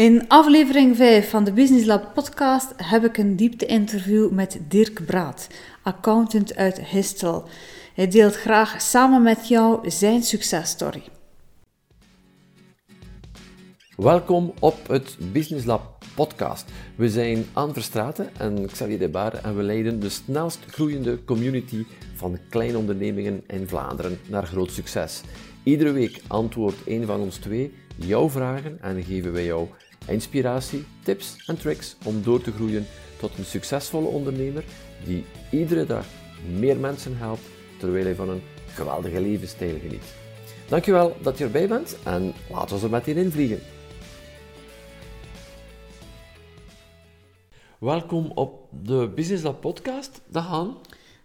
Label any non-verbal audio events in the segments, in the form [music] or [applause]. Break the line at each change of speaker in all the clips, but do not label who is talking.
In aflevering 5 van de Business Lab podcast heb ik een diepte-interview met Dirk Braat, accountant uit Histel. Hij deelt graag samen met jou zijn successtory.
Welkom op het Business Lab podcast. We zijn Anne Verstraten en Xavier de Baar en we leiden de snelst groeiende community van kleine ondernemingen in Vlaanderen naar groot succes. Iedere week antwoordt een van ons twee jouw vragen en geven wij jou inspiratie, tips en tricks om door te groeien tot een succesvolle ondernemer die iedere dag meer mensen helpt terwijl hij van een geweldige levensstijl geniet. Dankjewel dat je erbij bent en laten we er meteen in vliegen. Welkom op de Business Lab podcast. Dag Han.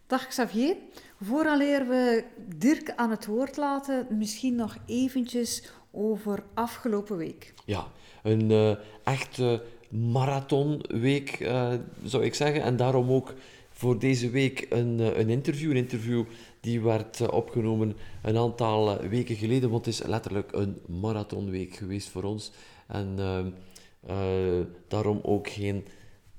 Dag Xavier. Vooraleer we Dirk aan het woord laten, misschien nog eventjes over afgelopen week.
Ja, een uh, echte marathonweek uh, zou ik zeggen. En daarom ook voor deze week een, uh, een interview. Een interview die werd opgenomen een aantal weken geleden, want het is letterlijk een marathonweek geweest voor ons. En daarom ook geen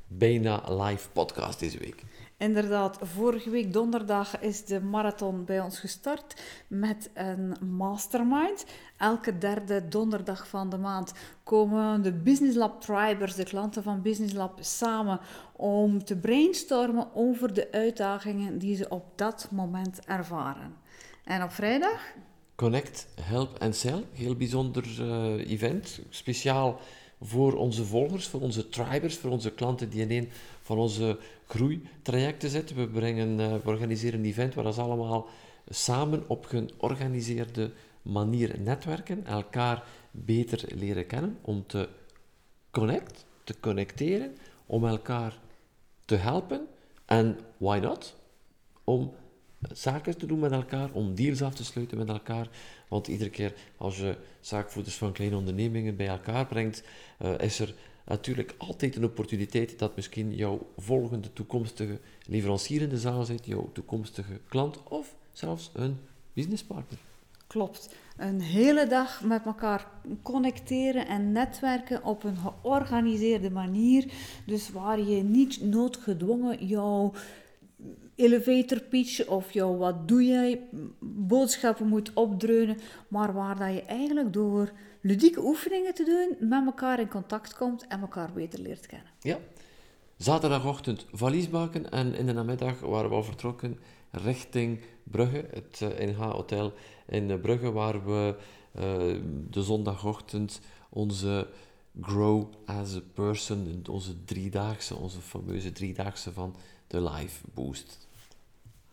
bijna live podcast deze week.
Inderdaad, vorige week donderdag is de marathon bij ons gestart met een mastermind. Elke derde donderdag van de maand komen de Business Lab Tribers, de klanten van Business Lab, samen om te brainstormen over de uitdagingen die ze op dat moment ervaren. En op vrijdag?
Connect, Help en Sell, heel bijzonder uh, event. Speciaal voor onze volgers, voor onze tribers, voor onze klanten die in een van onze groeitrajecten zitten. We, brengen, uh, we organiseren een event waar ze allemaal samen op georganiseerde manier netwerken, elkaar beter leren kennen, om te connect, te connecteren, om elkaar te helpen en why not? Om zaken te doen met elkaar, om deals af te sluiten met elkaar. Want iedere keer als je zaakvoerders van kleine ondernemingen bij elkaar brengt, uh, is er natuurlijk altijd een opportuniteit dat misschien jouw volgende toekomstige leverancier in de zaal zit, jouw toekomstige klant of zelfs een businesspartner.
Klopt. Een hele dag met elkaar connecteren en netwerken op een georganiseerde manier. Dus waar je niet noodgedwongen jouw elevator pitch of jouw wat doe jij boodschappen moet opdreunen, maar waar dat je eigenlijk door ludieke oefeningen te doen met elkaar in contact komt en elkaar beter leert kennen.
Ja. Zaterdagochtend valiesbaken en in de namiddag waren we al vertrokken richting Brugge, het NH eh, Hotel in Brugge, waar we uh, de zondagochtend onze Grow as a Person, onze driedaagse, onze fameuze driedaagse van de Live Boost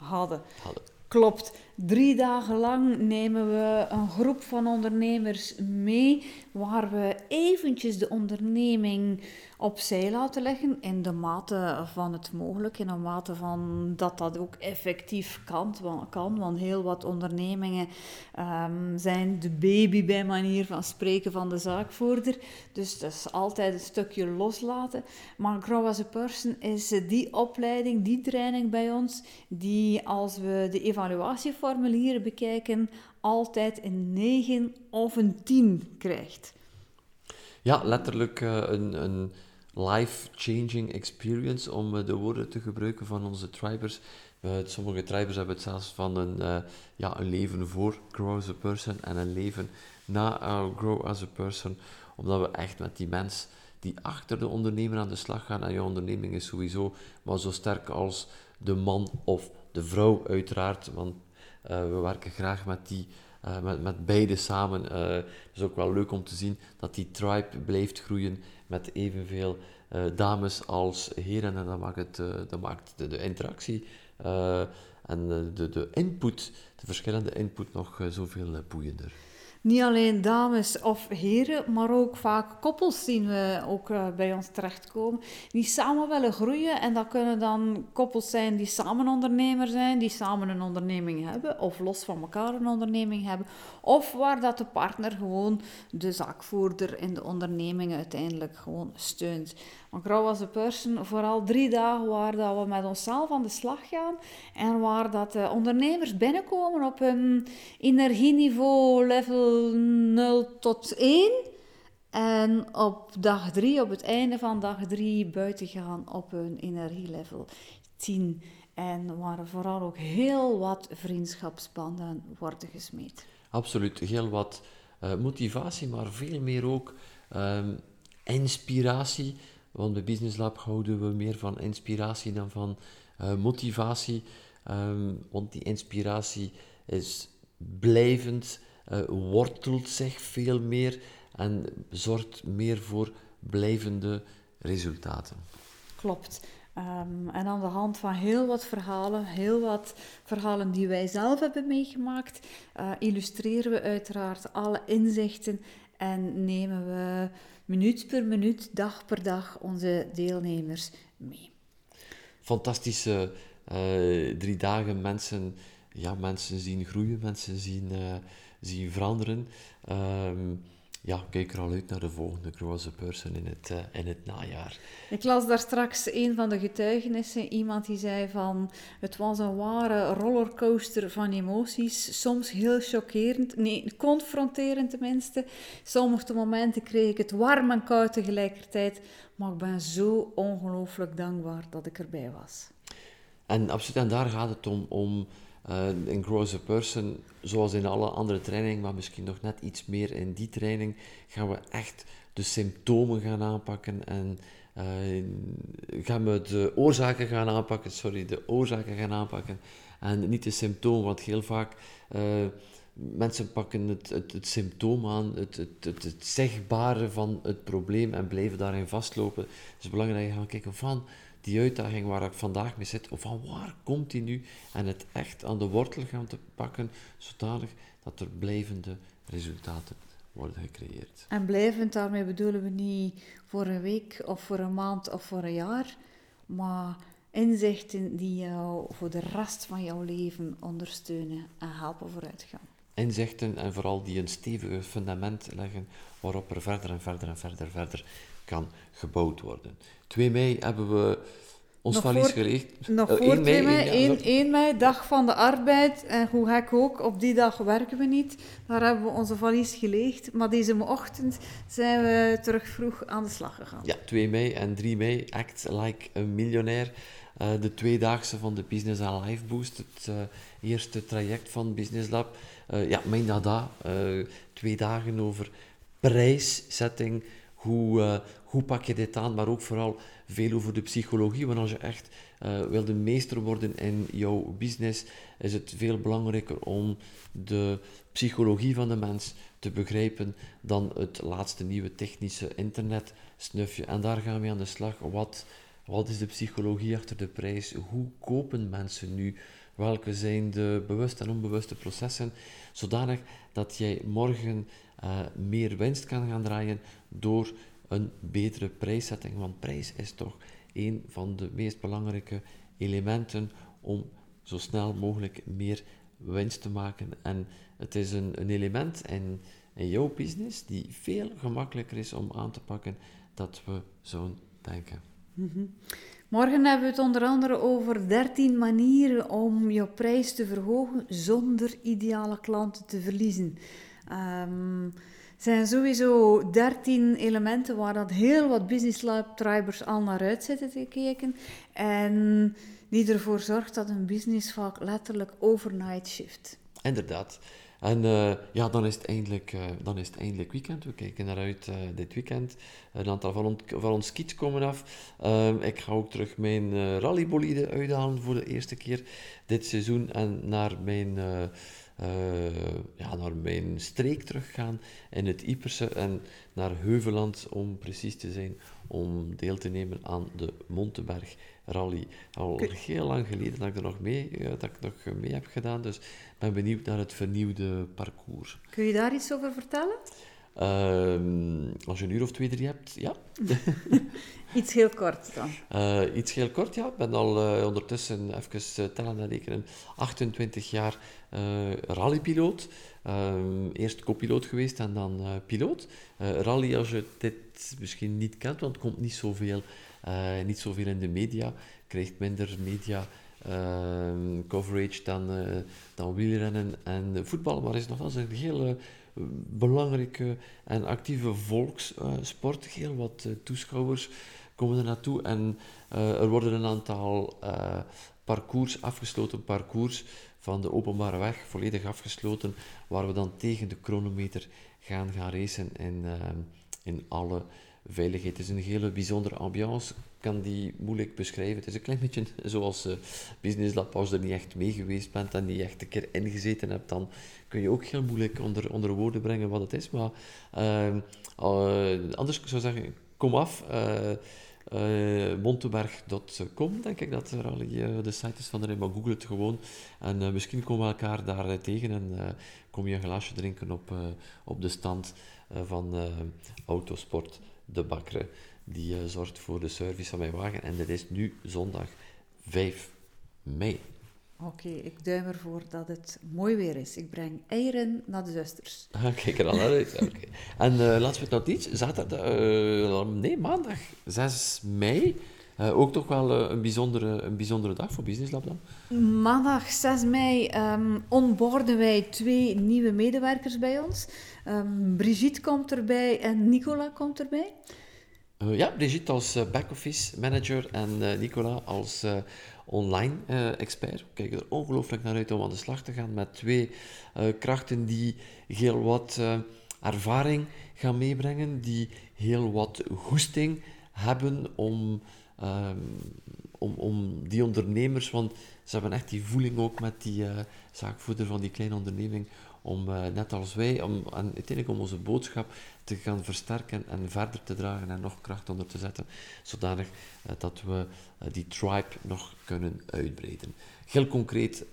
hadden. hadden. Klopt. Drie dagen lang nemen we een groep van ondernemers mee, waar we eventjes de onderneming opzij laten leggen in de mate van het mogelijk, in de mate van dat dat ook effectief kan, kan want heel wat ondernemingen um, zijn de baby bij manier van spreken van de zaakvoerder, dus dat is altijd een stukje loslaten. Maar Grow as a Person is die opleiding, die training bij ons, die als we de evaluatieformulieren bekijken, altijd een 9 of een 10 krijgt.
Ja, letterlijk uh, een, een life-changing experience, om eh, de woorden te gebruiken van onze tribers. Uh, sommige tribers hebben het zelfs van een, ja, een leven voor Grow as a Person en een leven na Grow as a Person. Omdat we echt met die mens die achter de ondernemer aan de slag gaan, en je onderneming is sowieso maar zo sterk als de man of de vrouw uiteraard, want we werken graag met die uh, met, met beide samen. Uh, het is ook wel leuk om te zien dat die tribe blijft groeien met evenveel dames als heren. En dat maakt, het, dat maakt de, de interactie en de, de input, de verschillende input, nog zoveel boeiender
niet alleen dames of heren, maar ook vaak koppels zien we ook uh, bij ons terechtkomen, die samen willen groeien. En dat kunnen dan koppels zijn die samen ondernemer zijn, die samen een onderneming hebben, of los van elkaar een onderneming hebben. Of waar dat de partner gewoon de zaakvoerder in de onderneming uiteindelijk gewoon steunt. Maar Grow as a Person, vooral drie dagen waar dat we met onszelf aan de slag gaan en waar dat de ondernemers binnenkomen op een energieniveau level 0 tot 1 En op dag drie, op het einde van dag drie, buiten gaan op hun energielevel 10. En waar vooral ook heel wat vriendschapsbanden worden gesmeed.
Absoluut, heel wat uh, motivatie, maar veel meer ook um, inspiratie. Want bij Business Lab houden we meer van inspiratie dan van uh, motivatie. Um, want die inspiratie is blijvend, uh, wortelt zich veel meer en zorgt meer voor blijvende resultaten.
Klopt. Um, en aan de hand van heel wat verhalen, heel wat verhalen die wij zelf hebben meegemaakt, uh, illustreren we uiteraard alle inzichten en nemen we minuut per minuut, dag per dag onze deelnemers mee.
Fantastische uh, drie dagen mensen, ja, mensen zien groeien, mensen zien, uh, zien veranderen. Um, ja, kijk er al uit naar de volgende Grow Person in het, uh, in het najaar.
Ik las daar straks een van de getuigenissen. Iemand die zei van... Het was een ware rollercoaster van emoties. Soms heel chockerend. Nee, confronterend tenminste. Sommige momenten kreeg ik het warm en koud tegelijkertijd. Maar ik ben zo ongelooflijk dankbaar dat ik erbij was.
En absoluut, en daar gaat het om... om in Grow as Person, zoals in alle andere trainingen, maar misschien nog net iets meer in die training, gaan we echt de symptomen gaan aanpakken en uh, gaan we de oorzaken gaan aanpakken, sorry, de oorzaken gaan aanpakken en niet de symptomen, want heel vaak uh, mensen pakken het, het, het, symptoom aan, het, het, het, het zichtbare van het probleem en blijven daarin vastlopen. Het is belangrijk dat je gaat kijken van die uitdaging waar ik vandaag mee zit, van waar komt die nu? En het echt aan de wortel gaan te pakken, zodanig dat er blijvende resultaten worden gecreëerd.
En blijvend, daarmee bedoelen we niet voor een week of voor een maand of voor een jaar, maar inzichten die jou voor de rest van jouw leven ondersteunen en helpen vooruit gaan.
Inzichten en vooral die een stevige fundament leggen waarop er verder en verder en verder verder kan gebouwd worden. 2 mei hebben we ons nog valies geleegd.
Nog uh, voor 2 mei, 1, 1, mei, dag van de arbeid. En hoe gek ook, op die dag werken we niet. Daar hebben we onze valies geleegd. Maar deze ochtend zijn we terug vroeg aan de slag gegaan.
Ja, 2 mei en 3 mei, Act Like a Millionaire. Uh, de tweedaagse van de Business and Life Boost, het uh, eerste traject van Business Lab. Ja, mijn dada, twee dagen over prijszetting, hoe, hoe pak je dit aan, maar ook vooral veel over de psychologie. Want als je echt uh, wilde meester worden in jouw business, is het veel belangrijker om de psychologie van de mens te begrijpen dan het laatste nieuwe technische internet snufje. En daar gaan we aan de slag. Wat, wat is de psychologie achter de prijs? Hoe kopen mensen nu? Welke zijn de bewuste en onbewuste processen? Zodanig dat jij morgen uh, meer winst kan gaan draaien door een betere prijszetting. Want prijs is toch een van de meest belangrijke elementen om zo snel mogelijk meer winst te maken. En het is een, een element in, in jouw business die veel gemakkelijker is om aan te pakken dat we zo'n denken.
Mhm. Morgen hebben we het onder andere over 13 manieren om je prijs te verhogen zonder ideale klanten te verliezen. Um, zijn sowieso 13 elementen waar dat heel wat Business Lab Tribers al naar uit zitten te kijken. En die ervoor zorgt dat een business vaak letterlijk overnight shift.
Inderdaad. En uh, ja, dan is, het eindelijk, uh, dan is het eindelijk weekend. We kijken naar uit uh, dit weekend. Een aantal van, on van ons kits komen af. Ehm, ik ga ook terug mijn rallybolide uithalen voor de eerste keer dit seizoen. En naar mijn uh, ja, naar mijn streek teruggaan in het Iperse en naar Heuveland om precies te zijn, om deel te nemen aan de Monteberg Rally. Al heel lang geleden dat ik er nog mee, uh, dat ik nog mee heb gedaan, dus ik ben benieuwd naar het vernieuwde parcours.
Kun je daar iets over vertellen?
Uh, als je een uur of twee, drie hebt, ja. [laughs]
iets heel kort dan.
Uh, iets heel kort, ja. Ik ben al uh, ondertussen, even uh, tellen en rekenen, 28 jaar rallypiloot. Ehm, eerst copiloot geweest en dan piloot. rally, als je dit misschien niet kent, want het komt niet zoveel, niet zoveel in de media, krijgt minder media ehm, coverage dan, dan wielrennen en voetbal, maar is nog wel eens een hele belangrijke en actieve volkssport. Heel wat toeschouwers komen er naartoe en er worden een aantal parcours afgesloten, parcours van de openbare weg, volledig afgesloten, waar we dan tegen de chronometer gaan gaan racen in, in alle veiligheid. Het is een hele bijzondere ambiance. Ik kan die moeilijk beschrijven. Het is een klein beetje [laughs] zoals uh, Business Lab. Als je er niet echt mee geweest bent en niet echt een keer ingezeten hebt, dan kun je ook heel moeilijk onder, onder woorden brengen wat het is. Maar uh, uh, anders zou ik zeggen, kom af. Uh, monteberg.com, denk ik dat er al de site is van de maar google het gewoon. En misschien komen we elkaar daar tegen en kom je een glaasje drinken op, op de stand van Autosport de bakker die uh, zorgt voor de service van mijn wagen. En dat is nu zondag 5 mei.
Oké, ik duim ervoor dat het mooi weer is. Ik breng eieren naar de zusters.
Ah, kijk er al naar uit. Okay. En uh, laten we het nog niet. Zaterdag, uh, nee, maandag 6 mei. Uh, ook toch wel een, bijzondere, een bijzondere dag voor Business Lab dan?
Maandag 6 mei um, onboarden wij twee nieuwe medewerkers bij ons. Um, Brigitte komt erbij en Nicola komt erbij.
Uh, ja, Brigitte als uh, back-office manager en uh, Nicola als online expert. We kijken er ongelooflijk naar uit om aan de slag te gaan met twee krachten die heel wat ervaring gaan meebrengen, die heel wat goesting hebben om, um, om, om die ondernemers, want ze hebben echt die voeling ook met die zaakvoerder van die kleine onderneming, om uh, net als wij, om en uiteindelijk om onze boodschap te gaan versterken en verder te dragen en nog kracht onder te zetten, zodanig uh, dat we uh, die tribe nog kunnen uitbreiden. Heel concreet,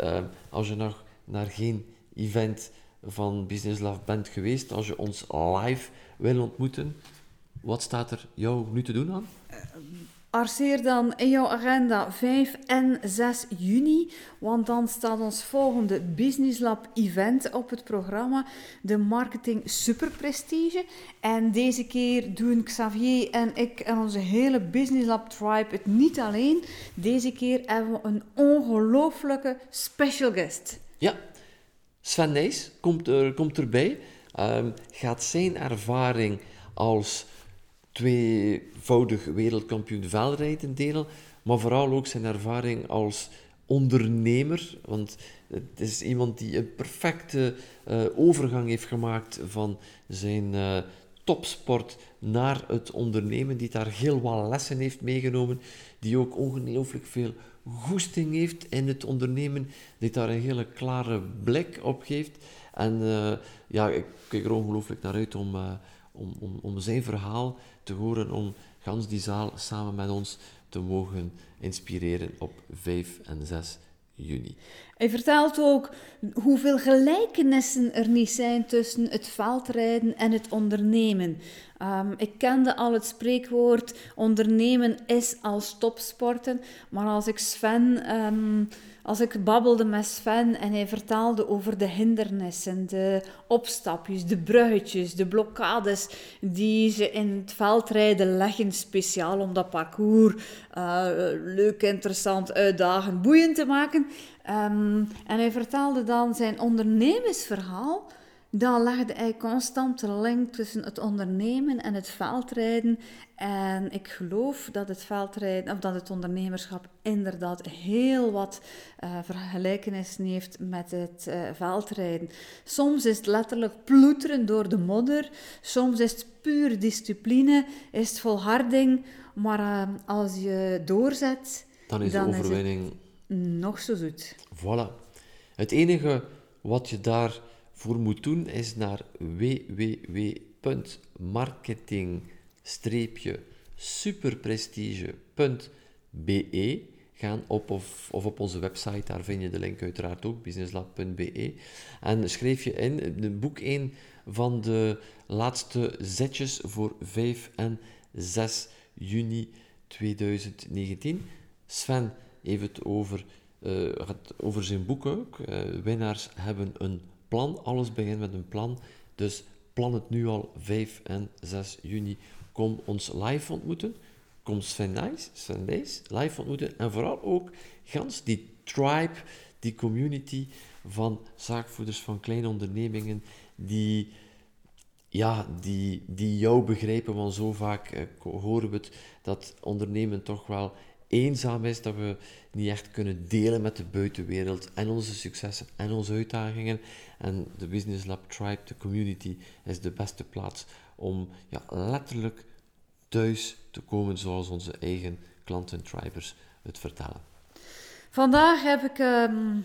als je nog naar geen event van Business Love bent geweest, als je ons live wil ontmoeten, wat staat er jou nu te doen aan?
Arceer dan in jouw agenda 5 en 6 juni, want dan staat ons volgende Business Lab event op het programma, de Marketing Super Prestige. En deze keer doen Xavier en ik en onze hele Business Lab tribe het niet alleen. Deze keer hebben we een ongelooflijke special guest.
Ja, Sven Nijs komt, er, komt erbij, um, gaat zijn ervaring als tweevoudig wereldkampioen veldrijden delen, maar vooral ook zijn ervaring als ondernemer. Want het is iemand die een perfecte uh, overgang heeft gemaakt van zijn uh, topsport naar het ondernemen, die daar heel wat lessen heeft meegenomen, die ook ongelooflijk veel goesting heeft in het ondernemen, die daar een hele klare blik op geeft. En uh, ja, ik kijk er ongelooflijk naar uit om, om, om, om zijn verhaal te horen om gans die zaal samen met ons te mogen inspireren op 5 en 6 juni.
Hij vertelt ook hoeveel gelijkenissen er niet zijn tussen het veldrijden en het ondernemen. Um, ik kende al het spreekwoord ondernemen is als topsporten, maar als ik Sven um, als ik babbelde met Sven en hij vertaalde over de hindernissen, de opstapjes, de bruggetjes, de blokkades die ze in het veldrijden leggen, speciaal om dat parcours uh, leuk, interessant, uitdagend, boeiend te maken. Um, en hij vertaalde dan zijn ondernemersverhaal dan legde hij constant de link tussen het ondernemen en het veldrijden. En ik geloof dat het veldrijden, of dat het ondernemerschap inderdaad heel wat uh, vergelijkenissen heeft met het uh, veldrijden. Soms is het letterlijk ploeteren door de modder, soms is het puur discipline, is het volharding. Maar uh, als je doorzet,
dan is dan de overwinning is
nog zo zoet.
Voilà. Het enige wat je daar voor moet doen, is naar www.marketing-superprestige.be gaan op of, op onze website, daar vind je de link uiteraard ook, businesslab.be. En schrijf je in, de boek 1 van de laatste zetjes voor 5 en 6 juni 2019. Sven heeft het over, uh, over zijn boek ook. Uh, winnaars hebben een plan. Alles begint met een plan. Dus plan het nu al 5 en 6 juni. Kom ons live ontmoeten. Kom Sven Nijs, live ontmoeten. En vooral ook gans die tribe, die community van zaakvoerders, van kleine ondernemingen, die ja, die, die jou begrijpen, want zo vaak uh, horen we het, dat ondernemen toch wel eenzaam is, dat we niet echt kunnen delen met de buitenwereld en onze successen en onze uitdagingen. En de Business Lab Tribe, de community, is de beste plaats om ja, letterlijk thuis te komen zoals onze eigen klanten, tribers, het vertellen.
Vandaag heb ik um,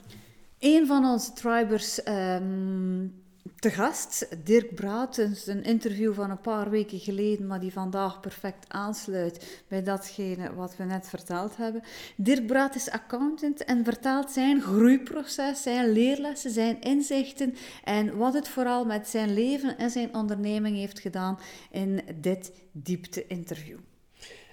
een van onze tribers um, te gast, Dirk Braat. is een interview van een paar weken geleden, maar die vandaag perfect aansluit bij datgene wat we net verteld hebben. Dirk Braat is accountant en vertelt zijn groeiproces, zijn leerlessen, zijn inzichten en wat het vooral met zijn leven en zijn onderneming heeft gedaan in dit diepte-interview.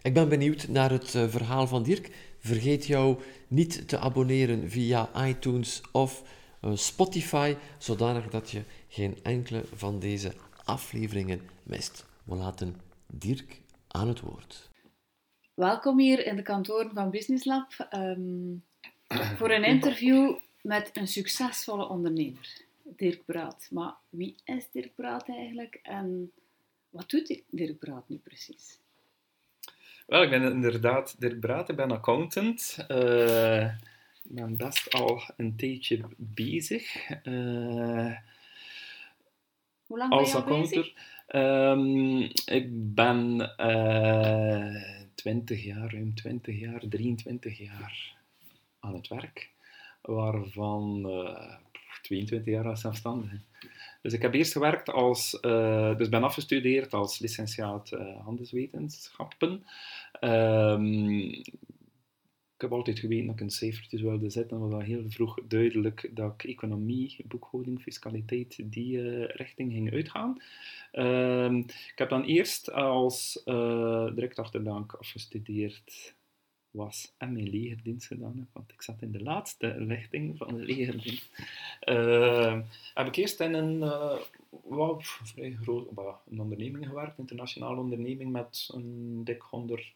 Ik ben benieuwd naar het eh, verhaal van Dirk. Vergeet jou niet te abonneren via iTunes of eh, Spotify, zodanig dat je geen enkele van deze afleveringen mist. We laten Dirk aan het woord.
Welkom hier in de kantoren van Business Lab ehm, [coughs] voor een interview met een succesvolle ondernemer, Dirk Braat. Maar wie is Dirk Braat eigenlijk en wat doet Dirk Braat nu precies?
Wel, ik ben inderdaad Dirk Braat, ik ben accountant. Uh, ik ben best al een tijdje bezig. Uh,
lang ben je al bezig?
Um, ik ben uh, eh, 20 jaar, ruim 20 jaar, 23 jaar aan het werk. Waarvan uh, eh, 22 jaar als zelfstandige. Dus ik heb eerst gewerkt als, uh, dus ben afgestudeerd als licentiaat uh, handelswetenschappen. Um, heb altijd geweten dat ik een cijfertjes wilde zetten. Het was heel vroeg duidelijk dat ik economie, boekhouding, fiscaliteit, die uh, richting ging uitgaan. Uh, ik heb dan eerst als uh, direct achter dat ik afgestudeerd was en mijn legerdienst gedaan want ik zat in de laatste lichting van de legerdienst. Uh, heb ik eerst in een wow, vrij groot, een onderneming gewerkt, internationale onderneming met een dik 100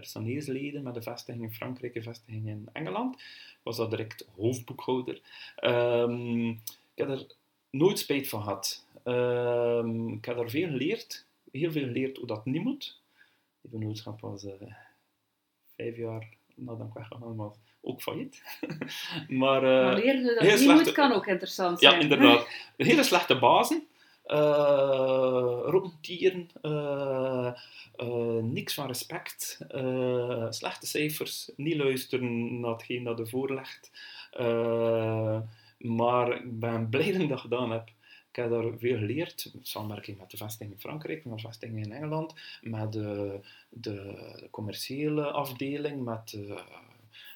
personeelsleden met een vestiging in Frankrijk en vestiging in Engeland. Was dat direct hoofdboekhouder. Um, ik heb er nooit spijt van gehad. Um, ik heb er veel geleerd. Heel veel geleerd hoe dat niet moet. Die vennootschap was uh, vijf jaar nadat ik weggegaan was ook failliet. [laughs] maar, uh,
maar leerde dat niet slechte... moet kan ook interessant zijn.
Ja, inderdaad. [laughs] Hele slechte bazen. Uh, ronddieren, uh, uh, niks van respect, slechte cijfers, niet luisteren naar hetgeen dat er voorlegt. maar ik ben blij [laughs] dat ik dat gedaan heb. Ik heb daar veel geleerd, samenwerking met de vestiging in Frankrijk, met de vestiging in Engeland, met de, de commerciële afdeling, met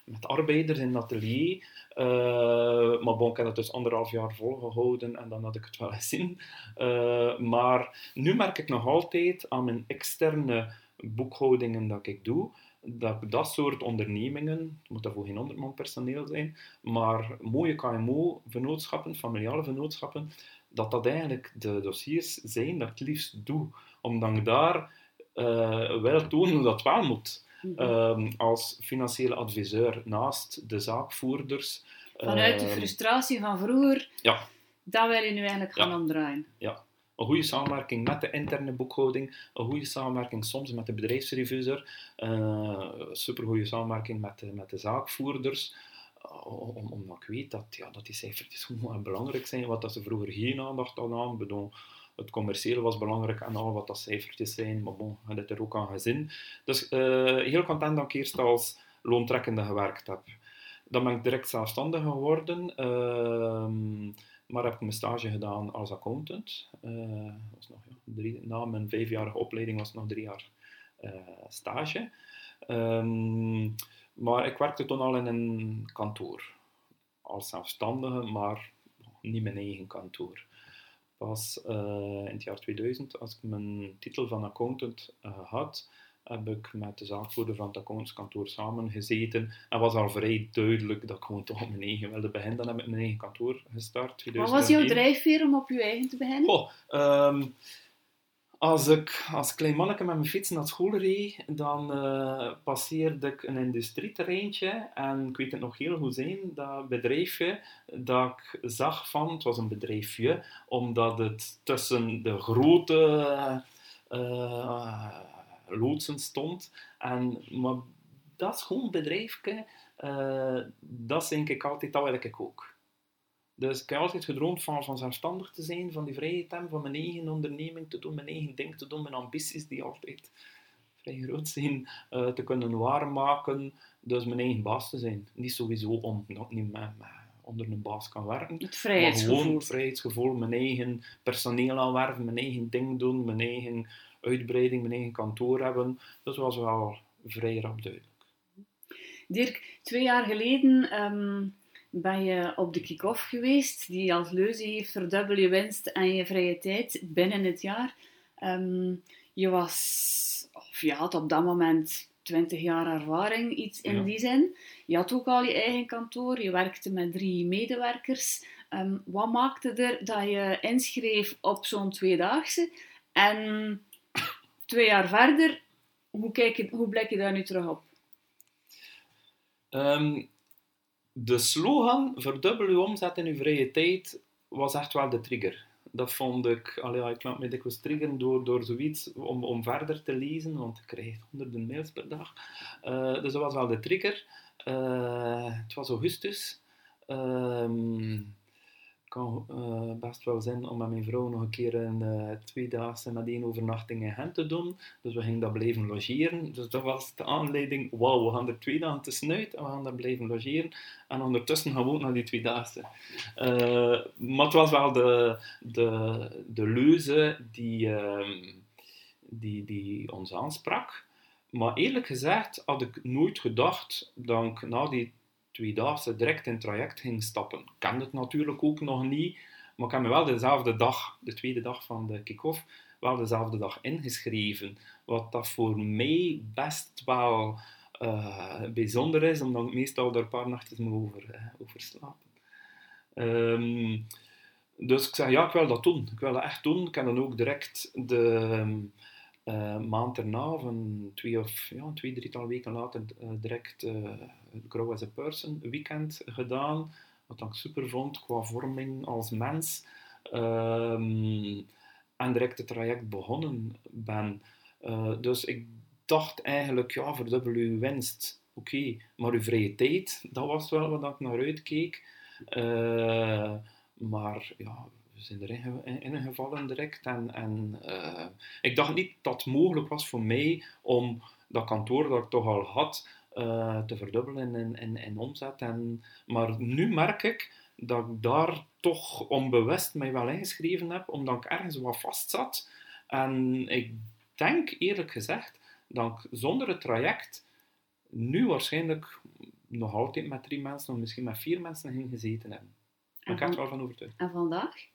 met arbeiders in het atelier. Uh, maar bon, ik heb dat dus anderhalf jaar volgehouden en dan had ik het wel gezien. Uh, maar nu merk ik nog altijd aan mijn externe boekhoudingen dat ik doe, dat dat soort ondernemingen, het moet daarvoor geen honderd man personeel zijn, maar mooie KMO-vennootschappen, familiale vennootschappen, dat dat eigenlijk de dossiers zijn dat ik het liefst doe. Omdat ik daar uh, wel toon hoe dat wel moet. Um, als financiële adviseur naast de zaakvoerders.
Vanuit de ehm, frustratie van vroeger,
ja.
dat wil je nu eigenlijk gaan omdraaien.
Ja, een goede samenwerking met de interne boekhouding, een goede samenwerking soms met de bedrijfsrevisor, uh, eh, supergoeie samenwerking met de, met de zaakvoerders. Uh, om, omdat ik weet dat, ja, dat die cijfertjes [laughs] gewoon belangrijk zijn, wat dat ze vroeger geen aandacht hadden aan. Bedoel, het commerciële was belangrijk en al wat dat cijfertjes zijn, maar bon, hebt er ook aan gezin. Dus uh, heel content dat ik eerst als loontrekkende gewerkt heb. Dan ben ik direct zelfstandig geworden, uh, maar heb ik mijn stage gedaan als accountant. Uh, was nog, ja, na mijn vijfjarige opleiding was nog drie jaar uh, stage. Um, maar ik werkte toen al in een kantoor. Als zelfstandige, maar niet mijn eigen kantoor pas uh, in het jaar 2000, als ik mijn titel van accountant uh, had, heb ik met de zaakvoerder van het accountantskantoor samen gezeten. En was al vrij duidelijk dat ik gewoon toch op mijn eigen wilde beginnen. Dan heb ik mijn eigen kantoor gestart.
Wat was jouw drijfveer om op je eigen te beginnen?
Oh, um, Als ik als klein manneke met mijn fiets naar school reed, dan uh, passeerde ik een industrieterreintje. En ik weet het nog heel goed zijn, dat bedrijfje dat ik zag van, het was een bedrijfje, omdat het tussen de grote uh, loodsen stond. En, maar dat een bedrijfje, uh, dat denk ik altijd, dat ik ook. Dus ik heb altijd gedroomd van, van zelfstandig te zijn, van die vrije time, van mijn eigen onderneming te doen, mijn eigen ding te doen, mijn ambities die altijd vrij groot zijn, uh, te kunnen waarmaken. Dus mijn eigen baas te zijn. Niet sowieso om dat niet met, met, onder een baas kan werken.
Het vrijheidsgevoel.
Maar gewoon vrijheidsgevoel, mijn eigen personeel aanwerven, mijn eigen ding doen, mijn eigen uitbreiding, mijn eigen kantoor hebben. Dat was wel vrij rap duidelijk.
Dirk, twee jaar geleden um, ben je op de kick-off geweest, die als leuze heeft verdubbel je winst en je vrije tijd binnen het jaar. Um, je was, of je had op dat moment 20 jaar ervaring, iets in ja. die zin. Je had ook al je eigen kantoor, je werkte met drie medewerkers. Um, wat maakte er dat je inschreef op zo'n tweedaagse? En twee jaar verder, hoe, kijk je, hoe blik je daar nu terug op?
Um, de slogan verdubbel uw omzet in uw vrije tijd was echt wel de trigger. Dat vond ik, allee, ik laat me dikwijls door, door zoiets om, om verder te lezen, want ik krijg honderden mails per dag. Uh, dus dat was wel de trigger. Uh, het was augustus. Uh, kan uh, best wel zin om met mijn vrouw nog een keer een uh, tweedaagse met één overnachting in Gent te doen. Dus we gingen daar blijven logeren. Dus dat was de aanleiding, wauw, we gaan er twee dagen tussenuit en we gaan daar blijven logeren. En ondertussen gaan we ook naar die tweedaagse. Uh, maar het was wel de, de, de leuze die, uh, die, die ons aansprak. Maar eerlijk gezegd had ik nooit gedacht dat ik na die tweedaagse direct in traject ging stappen. Ik kende het natuurlijk ook nog niet, maar ik heb me wel dezelfde dag, de tweede dag van de kick-off, wel dezelfde dag ingeschreven. Wat dat voor mij best wel uh, bijzonder is, omdat ik meestal er een paar nachtjes moet over, over slapen. Um, dus ik zeg, ja, ik wil dat doen. Ik wil dat echt doen. Ik heb dan ook direct de uh, maand erna, van twee of ja, twee, drietal weken later, uh, direct uh, Grow as a Person weekend gedaan. Wat ik super vond qua vorming als mens. Um, en direct het traject begonnen ben. dus ik dacht eigenlijk, ja, verdubbel uw winst. Oké, maar uw vrije tijd, dat was wel wat ik naar uitkeek. maar ja, zijn erin ingevallen direct. En, en uh, ik dacht niet dat het mogelijk was voor mij om dat kantoor dat ik toch al had uh, te verdubbelen in, in, in omzet. En, maar nu merk ik dat ik daar toch onbewust mij wel ingeschreven heb, omdat ik ergens wat vast zat. En ik denk eerlijk gezegd dat ik zonder het traject nu waarschijnlijk nog altijd met drie mensen, of misschien met vier mensen ging gezeten hebben. Ik echt wel van overtuigd.
En vandaag?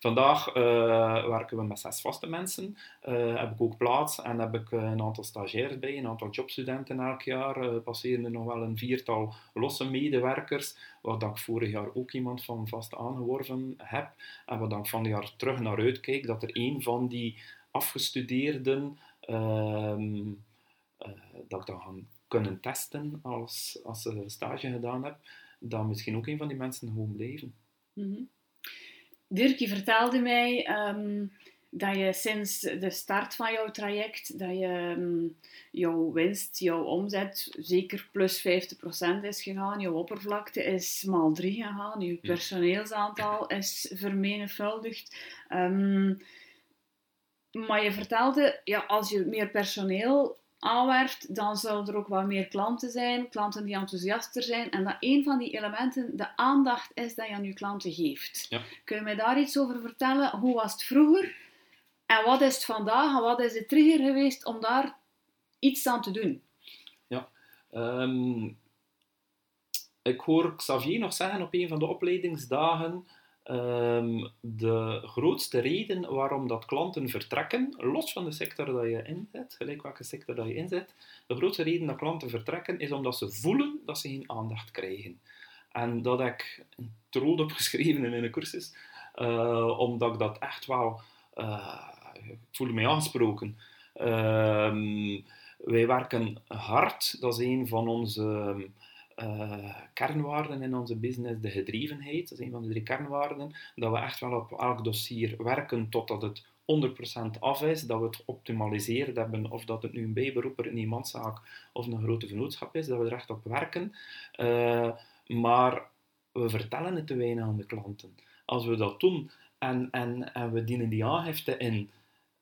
Vandaag uh, werken we met zes vaste mensen. Uh, heb ik ook plaats en heb ik een aantal stagiaires bij, een aantal jobstudenten elk jaar. Passeren er nog wel een viertal losse medewerkers, waar ik vorig jaar ook iemand van vast aangeworven heb. En wat ik van jaar terug naar uitkijk, dat er een van die afgestudeerden, ehm, dat ik dan gaan kunnen testen als, als ze stage gedaan heb, dat misschien ook een van die mensen gewoon blijven.
-hmm. Dirk, je vertelde mij um, dat je sinds de start van jouw traject, dat je um, jouw winst, jouw omzet zeker plus 50% is gegaan. Jouw oppervlakte is maal 3 gegaan. Je personeelsaantal is vermenigvuldigd. Um, maar je vertelde, ja, als je meer personeel aanwerft, dan zullen er ook wat meer klanten zijn, klanten die enthousiaster zijn. En dat een van die elementen de aandacht is dat je aan je klanten geeft. Ja. Kun je mij daar iets over vertellen? Hoe was het vroeger? En wat is het vandaag? En wat is de trigger geweest om daar iets aan te doen?
Ja, um, ik hoor Xavier nog zeggen op een van de opleidingsdagen Um, de grootste reden waarom dat klanten vertrekken, los van de sector dat je inzet, gelijk welke sector dat je inzet, de grootste reden dat klanten vertrekken is omdat ze voelen dat ze geen aandacht krijgen. En dat heb ik een trood opgeschreven in een cursus, uh, omdat ik dat echt wel uh, ik voelde mij aangesproken. Ehm, wij werken hard, dat is een van onze uh, kernwaarden in onze business, de gedrevenheid. Dat is een van de drie kernwaarden, dat we echt wel op elk dossier werken totdat het 100% af is, dat we het geoptimaliseerd hebben, of dat het nu een bijberoeper, een iemandszaak of een grote vennootschap is, dat we er echt op werken. Uh, maar we vertellen het te weinig aan de klanten. Als we dat doen en, en, en we dienen die aangifte in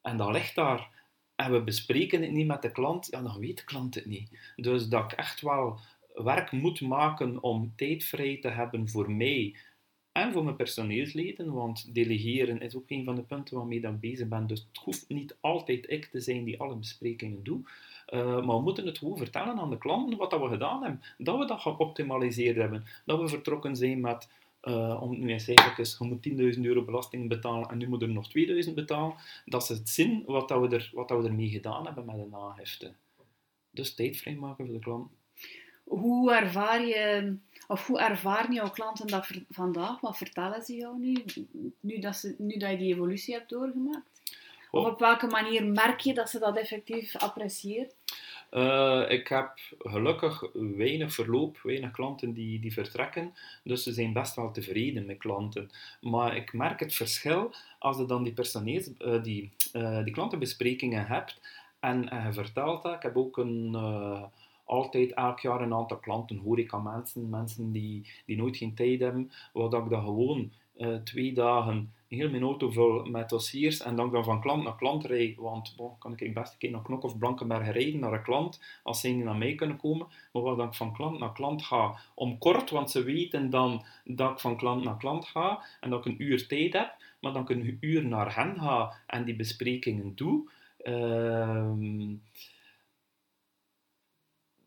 en dat ligt daar en we bespreken het niet met de klant, ja, dan weet de klant het niet. Dus dat ik echt wel werk moet maken om tijd vrij te hebben voor mij en voor mijn personeelsleden, want delegeren is ook een van de punten waarmee ik bezig ben. Dus het hoeft niet altijd ik te zijn die alle besprekingen doe. Uh, maar we moeten het gewoon vertellen aan de klanten wat dat we gedaan hebben. Dat we dat geoptimaliseerd hebben. Dat we vertrokken zijn met, uh, om nu eens cijfertjes, je moet 10.000 euro belasting betalen en nu moet er nog 2.000 betalen. Dat is het zin wat, dat we, er, wat dat we ermee gedaan hebben met de nagifte. Dus tijd vrijmaken voor de klant.
Hoe ervaar je, of hoe ervaren jouw klanten dat vandaag? Wat vertellen ze jou nu, nu dat, ze, nu dat je die evolutie hebt doorgemaakt? Of op welke manier merk je dat ze dat effectief appreciëren?
Uh, ik heb gelukkig weinig verloop, weinig klanten die, die vertrekken. Dus ze zijn best wel tevreden met klanten. Maar ik merk het verschil als je dan die, personeels, uh, die, uh, die klantenbesprekingen hebt en, je vertelt dat. Ik heb ook een altijd elk jaar een aantal klanten, horeca mensen, mensen die, die nooit geen tijd hebben, waar ik dan gewoon uh, twee dagen heel mijn auto vul met dossiers en dan, dan van klant naar klant rijd, want bon, kan ik best een keer naar Knok of Blankenberg rijden naar een klant, als ze niet naar mij kunnen komen, maar waar ik van klant naar klant ga, om kort, want ze weten dan dat ik van klant naar klant ga en dat ik een uur tijd heb, maar dan ik een uur naar hen ga en die besprekingen doe. Uh,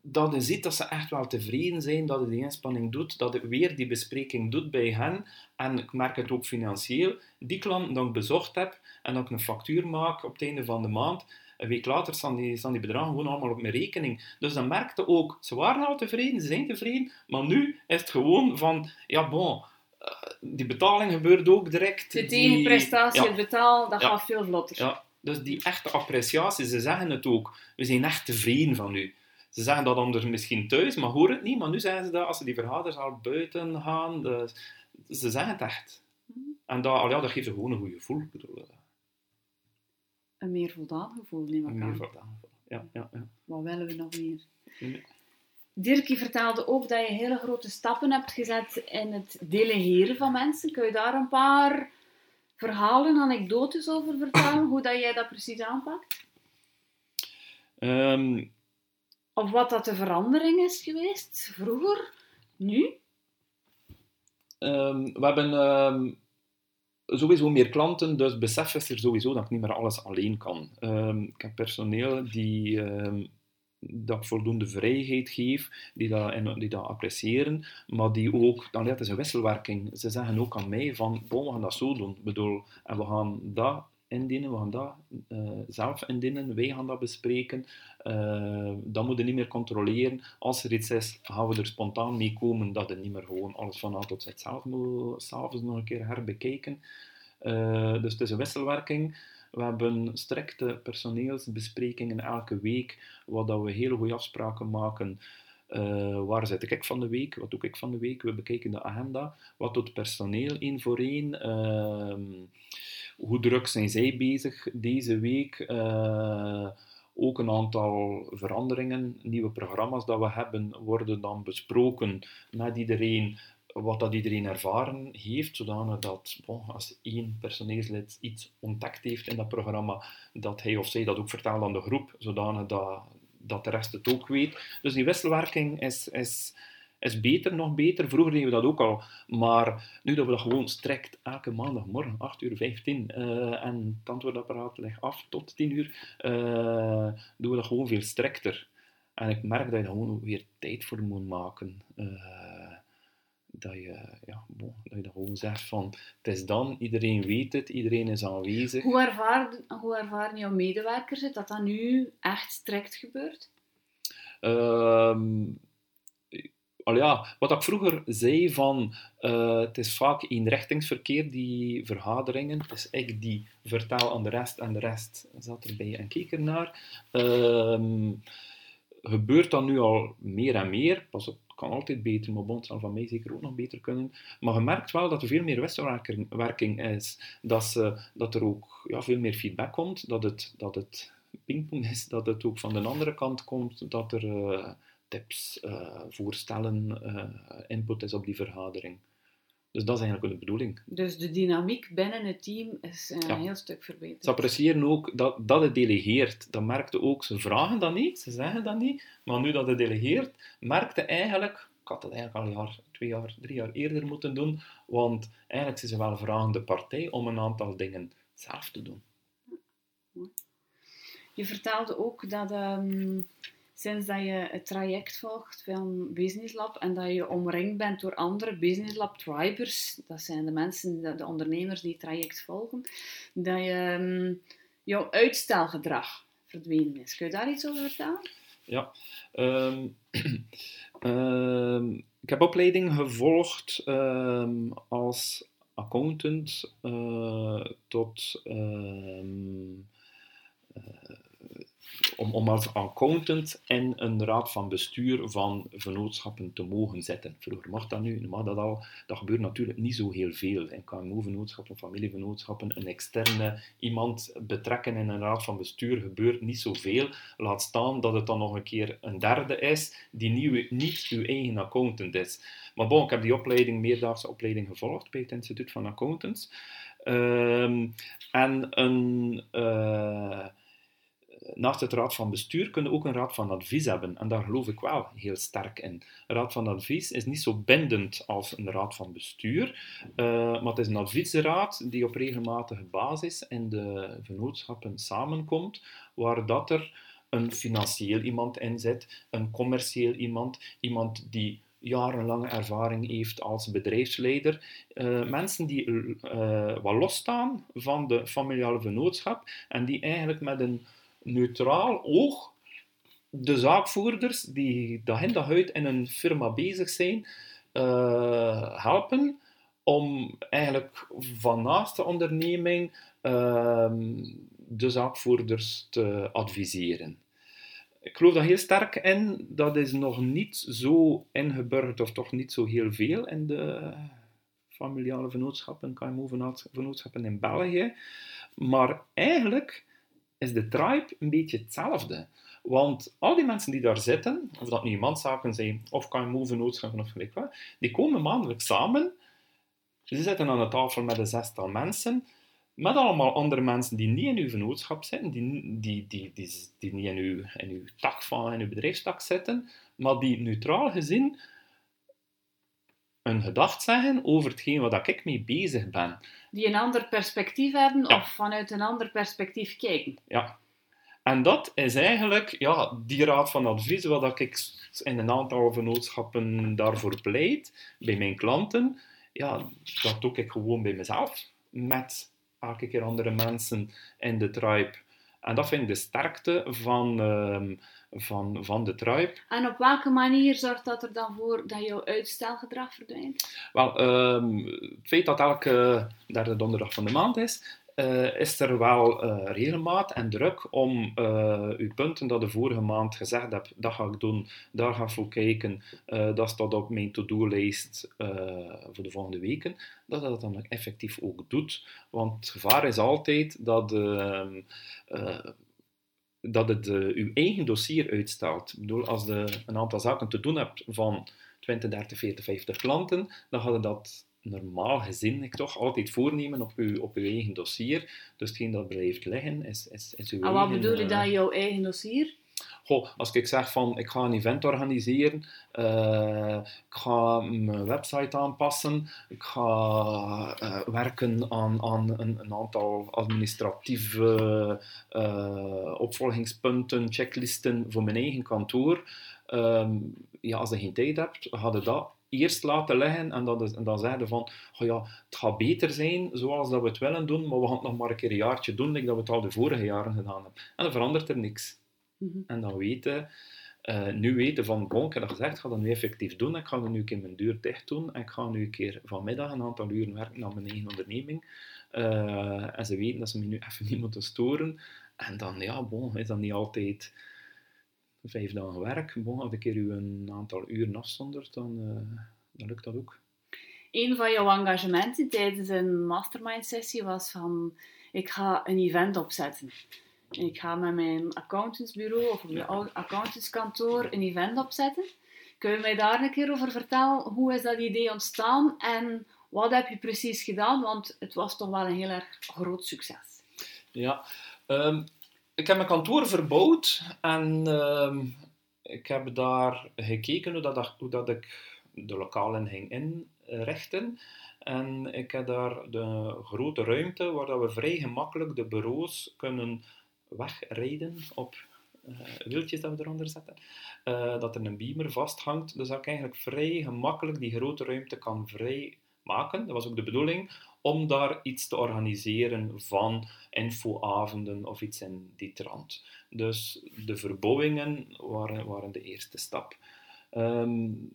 dat je ziet dat ze echt wel tevreden zijn, dat je die inspanning doet, dat je weer die bespreking doet bij hen. En ik merk het ook financieel. Die klanten die ik bezocht heb en dat ik een factuur maak op het einde van de maand, een week later staan die, staan die bedragen gewoon allemaal op mijn rekening. Dus dan merkte ook, ze waren al tevreden, ze zijn tevreden, maar nu is het gewoon van, ja bon, eh, die betaling gebeurt ook direct.
De tegenprestatie, ja. het betaal, dat gaat veel vlotter.
Ja, dus die echte appreciatie, ze zeggen het ook, we zijn echt tevreden van u. Ze zeggen dat anders misschien thuis, maar hoor het niet. Maar nu zeggen ze dat als ze die vergaders al buiten gaan. De, ze zeggen het echt. En dat, ja, dat geeft ze gewoon een goed gevoel. Eh.
Een meer voldaan gevoel, neem ik
aan. Een meer voldaan gevoel, ja, ja, ja.
Wat willen we nog meer? Dirkie vertelde ook dat je hele grote stappen hebt gezet in het delegeren van mensen. Kun je daar een paar verhalen, anekdotes over vertellen? hoe dat jij dat precies aanpakt?
Um,
of wat dat de verandering is geweest, vroeger, nu?
Um, we hebben um, sowieso meer klanten, dus besef is er sowieso dat ik niet meer alles alleen kan. Um, ik heb personeel die dat ik voldoende vrijheid geef, die dat, die dat appreciëren, maar die ook, dan het is een wisselwerking. Ze zeggen ook aan mij van, we gaan dat zo doen, bedoel, en we gaan dat indienen, we gaan dat uh, zelf indienen, wij gaan dat bespreken. Uh, dan moet je niet meer controleren. Als er iets is, gaan we er spontaan mee komen dat je niet meer gewoon alles van A tot Z zelf moet s'avonds nog een keer herbekijken. Uh, dus het is een wisselwerking. We hebben strikte personeelsbesprekingen elke week, waar dat we hele goede afspraken maken. Uh, waar zit ik van de week? Wat doe ik van de week? We bekijken de agenda. Wat doet personeel één voor één? Uh, hoe druk zijn zij bezig deze week? Uh, ook een aantal veranderingen, nieuwe programma's dat we hebben, worden dan besproken met iedereen wat dat iedereen ervaren heeft, zodanig dat bon, als één personeelslid iets ontdekt heeft in dat programma, dat hij of zij dat ook vertelt aan de groep, zodanig dat, dat de rest het ook weet. Dus die wisselwerking is, is, is beter, nog beter. Vroeger deden we dat ook al, maar nu dat we dat gewoon strikt elke maandagmorgen, 8 uur 15, uh, en het antwoordapparaat ligt af tot 10 uur, uh, doen we dat gewoon veel strikter. En ik merk dat je gewoon weer tijd voor moet maken. Uh, dat je, ja, bon, dat je dat gewoon zegt van, het is dan, iedereen weet het, iedereen is aanwezig.
Hoe ervaren, hoe ervaren jouw medewerkers het, dat dat nu echt strikt gebeurt?
Ehm, al ja, wat ik vroeger zei van uh, het is vaak eenrichtingsverkeer, die vergaderingen. Het is ik die vertel aan de rest en de rest zat erbij en keek ernaar. Uh, gebeurt dat nu al meer en meer. Pas op, kan altijd beter, maar Bond zal van mij zeker ook nog beter kunnen. Maar je merkt wel dat er veel meer wisselwerking is. Dat, ze, dat er ook ja, veel meer feedback komt. Dat het, dat het pingpong is, dat het ook van de andere kant komt. Dat er... Uh, tips, uh, voorstellen, uh, input is op die vergadering. Dus dat is eigenlijk de bedoeling.
Dus de dynamiek binnen het team is een ja. heel stuk verbeterd.
Ze appreciëren ook dat, dat het delegeert. Dat merkte ook, ze vragen dat niet, ze zeggen dat niet, maar nu dat het delegeert, merkte eigenlijk, ik had het eigenlijk al een jaar, twee jaar, drie jaar eerder moeten doen, want eigenlijk zijn ze wel vragende partij om een aantal dingen zelf te doen.
Je vertelde ook dat um, sinds dat je het traject volgt van Business Lab en dat je omringd bent door andere Business Lab tribers, dat zijn de mensen, de ondernemers die het traject volgen, dat je, um, jouw uitstelgedrag verdwenen is. Kun je daar iets over vertellen?
Ja. Um, um, [clears throat] ik heb opleiding gevolgd als accountant uh, tot uh, om, om als accountant in een raad van bestuur van vennootschappen te mogen zitten. Vroeger mag dat nu, mag dat al. Dat gebeurt natuurlijk niet zo heel veel. In KMO-vennootschappen, familievennootschappen, een externe iemand betrekken in een raad van bestuur gebeurt niet zoveel. Laat staan dat het dan nog een keer een derde is die niet, niet uw eigen accountant is. Maar bon, ik heb die opleiding, meerdaagse opleiding gevolgd bij het Instituut van Accountants. Um, en een... Uh, naast het raad van bestuur kunnen we ook een raad van advies hebben. En daar geloof ik wel heel sterk in. Een raad van advies is niet zo bindend als een raad van bestuur, uh, maar het is een adviesraad die op regelmatige basis in de vennootschappen samenkomt, waar dat er een financieel iemand in zit, een commercieel iemand, iemand die jarenlange ervaring heeft als bedrijfsleider. Uh, mensen die uh, wat losstaan van de familiale vennootschap en die eigenlijk met een neutraal oog de zaakvoerders die dag in dag uit in een firma bezig zijn, uh, helpen om eigenlijk van naast de onderneming uh, de zaakvoerders te adviseren. Ik geloof daar heel sterk in. Dat is nog niet zo ingeburgerd, of toch niet zo heel veel in de familiale vennootschappen, KMO-vennootschappen in België. Maar eigenlijk is de tribe een beetje hetzelfde. Want al die mensen die daar zitten, of dat nu manszaken zijn, of kan je move noodschappen of gelijk wat, die komen maandelijks samen. Ze zitten aan de tafel met een zestal mensen, met allemaal andere mensen die niet in uw vennootschap zitten, die, die, die, die, die niet in uw, in uw tak van, in uw bedrijfstak zitten, maar die neutraal gezien een gedacht zeggen over hetgeen waar ik mee bezig ben.
Die een ander perspectief hebben of vanuit een ander perspectief kijken.
Ja. En dat is eigenlijk ja, die raad van advies, wat ik in een aantal vennootschappen daarvoor pleit, bij mijn klanten. Ja, dat doe ik gewoon bij mezelf, met elke keer andere mensen in de tribe. En dat vind ik de sterkte van, uh, van, van de tribe.
En op welke manier zorgt dat er dan voor dat jouw uitstelgedrag verdwijnt?
Wel, um, het feit dat elke derde donderdag van de maand is, uh, is er wel uh, regelmaat en druk om uh, uw punten dat de vorige maand gezegd heb, dat ga ik doen, daar ga ik voor kijken, dat staat op mijn to-do-lijst voor de volgende weken, dat dat dan effectief ook doet. Want het gevaar is altijd dat ehm, dat het uw eigen dossier uitstelt. Ik bedoel, als je een aantal zaken te doen hebt van 20, 30, 40, 50 klanten, dan hadden dat normaal gezien ik toch altijd voornemen op uw, op uw eigen dossier. Dus hetgeen dat blijft liggen is, is, is uw
en wat bedoel je uh, dan, jouw eigen dossier?
Goh, als ik zeg van ik ga een event organiseren, uh, ik ga mijn website aanpassen, ik ga uh, werken aan, aan een, een aantal administratieve uh, opvolgingspunten, checklisten voor mijn eigen kantoor. Um, ja, als je geen tijd hebt, ga je dat eerst laten liggen en, is, en dan zeggen van, oh ja, het gaat beter zijn zoals dat we het willen doen, maar we gaan het nog maar een keer een jaartje doen, like dat we het al de vorige jaren gedaan hebben. En dan verandert er niks. Mhm. En dan weten, uh, nu weten van, bon, ik heb dat gezegd, ik ga dat nu effectief doen. Ik ga nu een keer mijn deur dicht doen en ik ga nu een keer vanmiddag een aantal uren werken aan mijn eigen onderneming. Uh, en ze weten dat ze me nu [laughs] even niet moeten storen. En dan, ja, bon, is dat niet altijd vijf dagen werk. Bon, als ik u een aantal uren afzondert, dan, uh, dan lukt dat ook.
Een van jouw engagementen tijdens een mastermind sessie was van ik ga een event opzetten. Ik ga met mijn accountantsbureau of mijn accountantskantoor een event opzetten. Kun je mij daar een keer over vertellen? Hoe is dat idee ontstaan en wat heb je precies gedaan? Want het was toch wel een heel erg groot succes.
Ja, um, ik heb mijn kantoor verbouwd en uh, ik heb daar gekeken hoe, dat, dat ik de lokalen ging inrichten. En ik heb daar de grote ruimte waar dat we vrij gemakkelijk de bureaus kunnen wegrijden op uh, wieltjes dat we eronder zetten. Uh, dat er een beamer vasthangt. Dus dat ik eigenlijk vrij gemakkelijk die grote ruimte kan vrij maken. Dat was ook de bedoeling om daar iets te organiseren van infoavonden of iets in die trant. Dus de verbouwingen waren, waren de eerste stap. Um,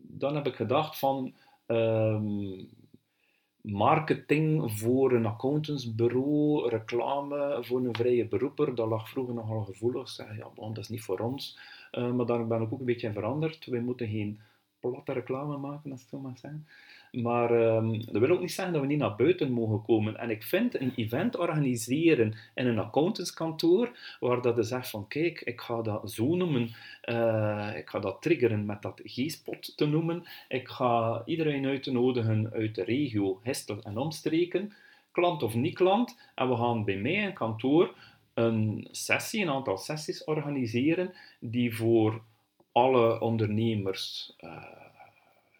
dan heb ik gedacht van um, marketing voor een accountantsbureau, reclame voor een vrije beroeper, dat lag vroeger nogal gevoelig. Zeg, ja, bon, dat is niet voor ons. Uh, maar daar ben ik ook een beetje veranderd. We moeten geen platte reclame maken, als ik zo mag zeggen. Maar um, dat wil ook niet zeggen dat we niet naar buiten mogen komen. En ik vind een event organiseren in een accountantskantoor, waar dat je zegt van kijk, ik ga dat zo noemen, uh, ik ga dat triggeren met dat G-spot te noemen, ik ga iedereen uitnodigen uit de regio, Hestel en omstreken, klant of niet klant, en we gaan bij mij in kantoor een sessie, een aantal sessies organiseren, die voor alle ondernemers uh,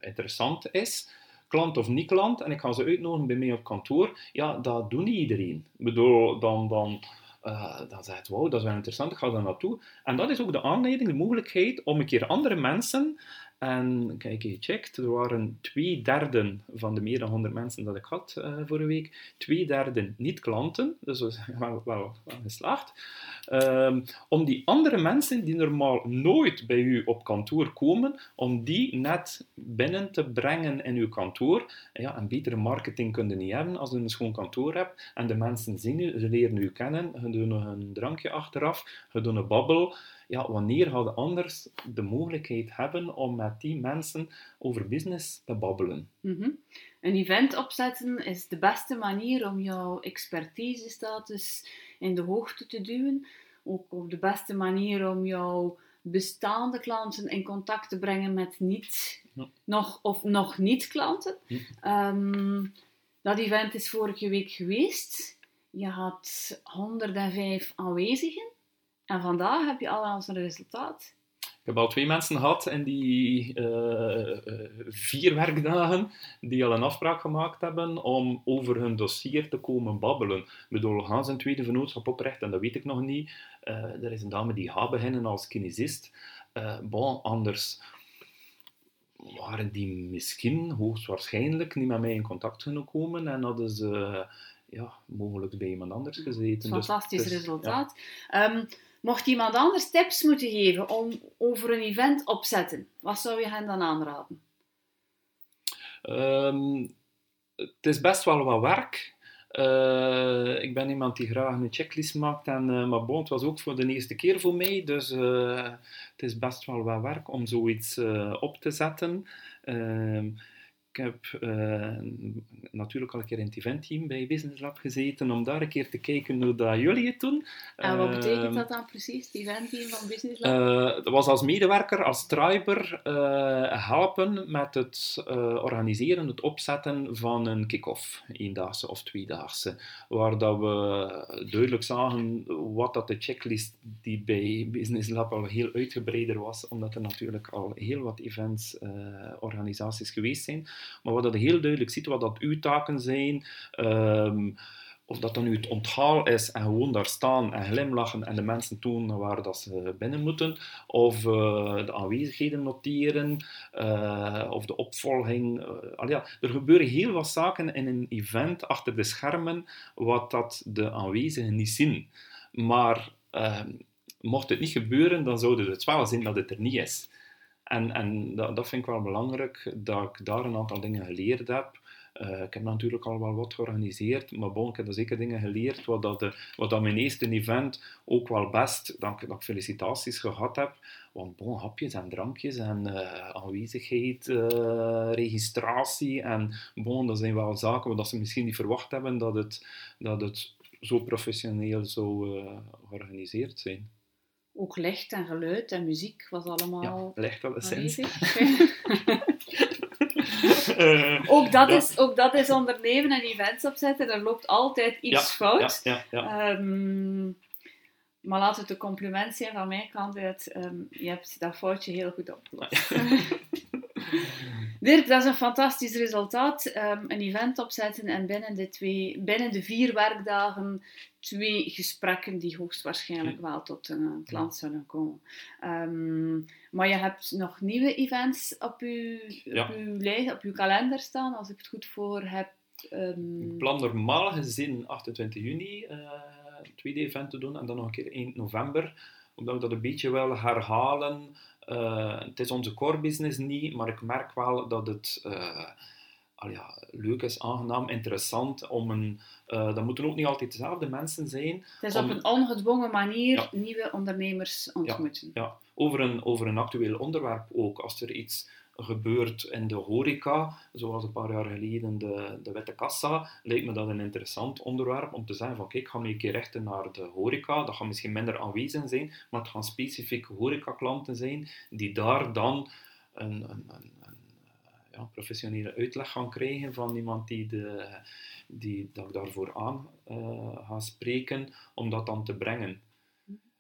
interessant is klant of niet klant, en ik ga ze uitnodigen bij mij op kantoor, ja, dat doet niet iedereen. Ik bedoel, dan, dan, uh, dan zegt wow, dat is wel interessant, ik ga daar naartoe. En dat is ook de aanleiding, de mogelijkheid om een keer andere mensen en kijk, je checkt, er waren twee derde van de meer dan 100 mensen dat ik had uh, vorige week, twee derde niet-klanten, dus dat is [laughs] wel, wel, geslaagd. Um, om die andere mensen die normaal nooit bij u op kantoor komen, om die net binnen te brengen in uw kantoor. Ja, een betere marketing kun je niet hebben als je een schoon kantoor hebt en de mensen zien u, ze leren u kennen, ze doen een drankje achteraf, ze doen een babbel ja, wanneer hadden anders de mogelijkheid hebben om met die mensen over business te babbelen?
Mhm. Een event opzetten is de beste manier om jouw expertise-status in de hoogte te duwen. Ook de beste manier om jouw bestaande klanten in contact te brengen met niet, nog, of nog niet klanten. Ehm, dat event is vorige week geweest. Je had 105 aanwezigen. En vandaag heb je al een resultaat.
Ik heb al twee mensen gehad in die uh, vier werkdagen die al een afspraak gemaakt hebben om over hun dossier te komen babbelen. Ik bedoel, gaan ze een tweede vennootschap oprichten? En dat weet ik nog niet. Uh, er is een dame die gaat beginnen als kinesist. bon, anders waren die misschien, hoogstwaarschijnlijk, niet met mij in contact kunnen komen en hadden ze ja, mogelijk bij iemand anders gezeten.
Dus Fantastisch dus, resultaat. Ja. Um, Mocht iemand anders tips moeten geven om over een event opzetten, wat zou je hen dan aanraden?
Um, het is best wel wat werk. Uh, ik ben iemand die graag een checklist maakt. En, uh, maar bon, was ook voor de eerste keer voor mij. Dus uh, het is best wel wat werk om zoiets op te zetten. Ik heb uh, natuurlijk al een keer in het eventteam bij Business Lab gezeten om daar een keer te kijken hoe dat jullie het doen.
En wat betekent ehm, dat dan precies, het eventteam van Business Lab? Uh,
dat was als medewerker, als triber, helpen met het organiseren, het opzetten van een kick-off, eendaagse of tweedaagse, waar dat we duidelijk zagen wat dat de checklist die bij Business Lab al heel uitgebreider was, omdat er natuurlijk al heel wat events, organisaties geweest zijn. Maar wat je heel duidelijk ziet, wat dat uw taken zijn, um, of dat dan nu het onthaal is en gewoon daar staan en glimlachen en de mensen tonen waar dat ze binnen moeten, of uh, de aanwezigheden noteren, uh, of de opvolging. Uh, ja, er gebeuren heel wat zaken in een event achter de schermen wat dat de aanwezigen niet zien. Maar ehm, mocht het niet gebeuren, dan zou het wel zien dat het er niet is. En, en dat, vind ik wel belangrijk, dat ik daar een aantal dingen geleerd heb. Uh, ik heb natuurlijk al wel wat georganiseerd, maar bon, ik heb er zeker dingen geleerd, wat, dat wat dat mijn eerste event ook wel best, dat dat ik felicitaties gehad heb. Want bon, hapjes en drankjes en uh, aanwezigheid, uh, registratie en bon, dat zijn wel zaken waar ze misschien niet verwacht hebben dat het, dat het zo professioneel zou georganiseerd zijn.
Ook licht en geluid en muziek was allemaal.
Ja, licht alleszins. [laughs]
uh, [laughs] ook, dat is, ook dat is ondernemen en events opzetten. Er loopt altijd iets fout.
Ja, ja,
um, maar laat het een compliment zijn van mijn kant. Um, je hebt dat foutje heel goed opgelost. [laughs] [laughs] Dirk, dat is een fantastisch resultaat. Um, een event opzetten en binnen de, twee, binnen de vier werkdagen twee gesprekken die hoogstwaarschijnlijk wel tot een klant zullen komen. Um, maar je hebt nog nieuwe events op je, op, uw lijst, op uw kalender staan, als ik het goed voor heb.
Um... Ik plan normaal gezien 28 juni uh, een tweede event te doen en dan nog een keer 1 november, omdat we dat een beetje wel herhalen. Uh, het is onze core business niet, maar ik merk wel dat het uh, al ja, leuk is, aangenaam, interessant om een... Uh, dat moeten ook niet altijd dezelfde mensen zijn.
Het is op een ongedwongen manier nieuwe ondernemers ontmoeten.
Ja, ja, Over, een, over een actueel onderwerp ook. Als er iets gebeurt in de horeca, zoals een paar jaar geleden de, de witte kassa, lijkt me dat een interessant onderwerp om te zeggen van kijk, ik ga me een keer richten naar de horeca, dat gaat misschien minder aanwezig zijn, maar het gaan specifieke horecaklanten zijn die daar dan een, een, een, ja, professionele uitleg gaan krijgen van iemand die, de, die daarvoor aan uh, ga spreken, om dat dan te brengen.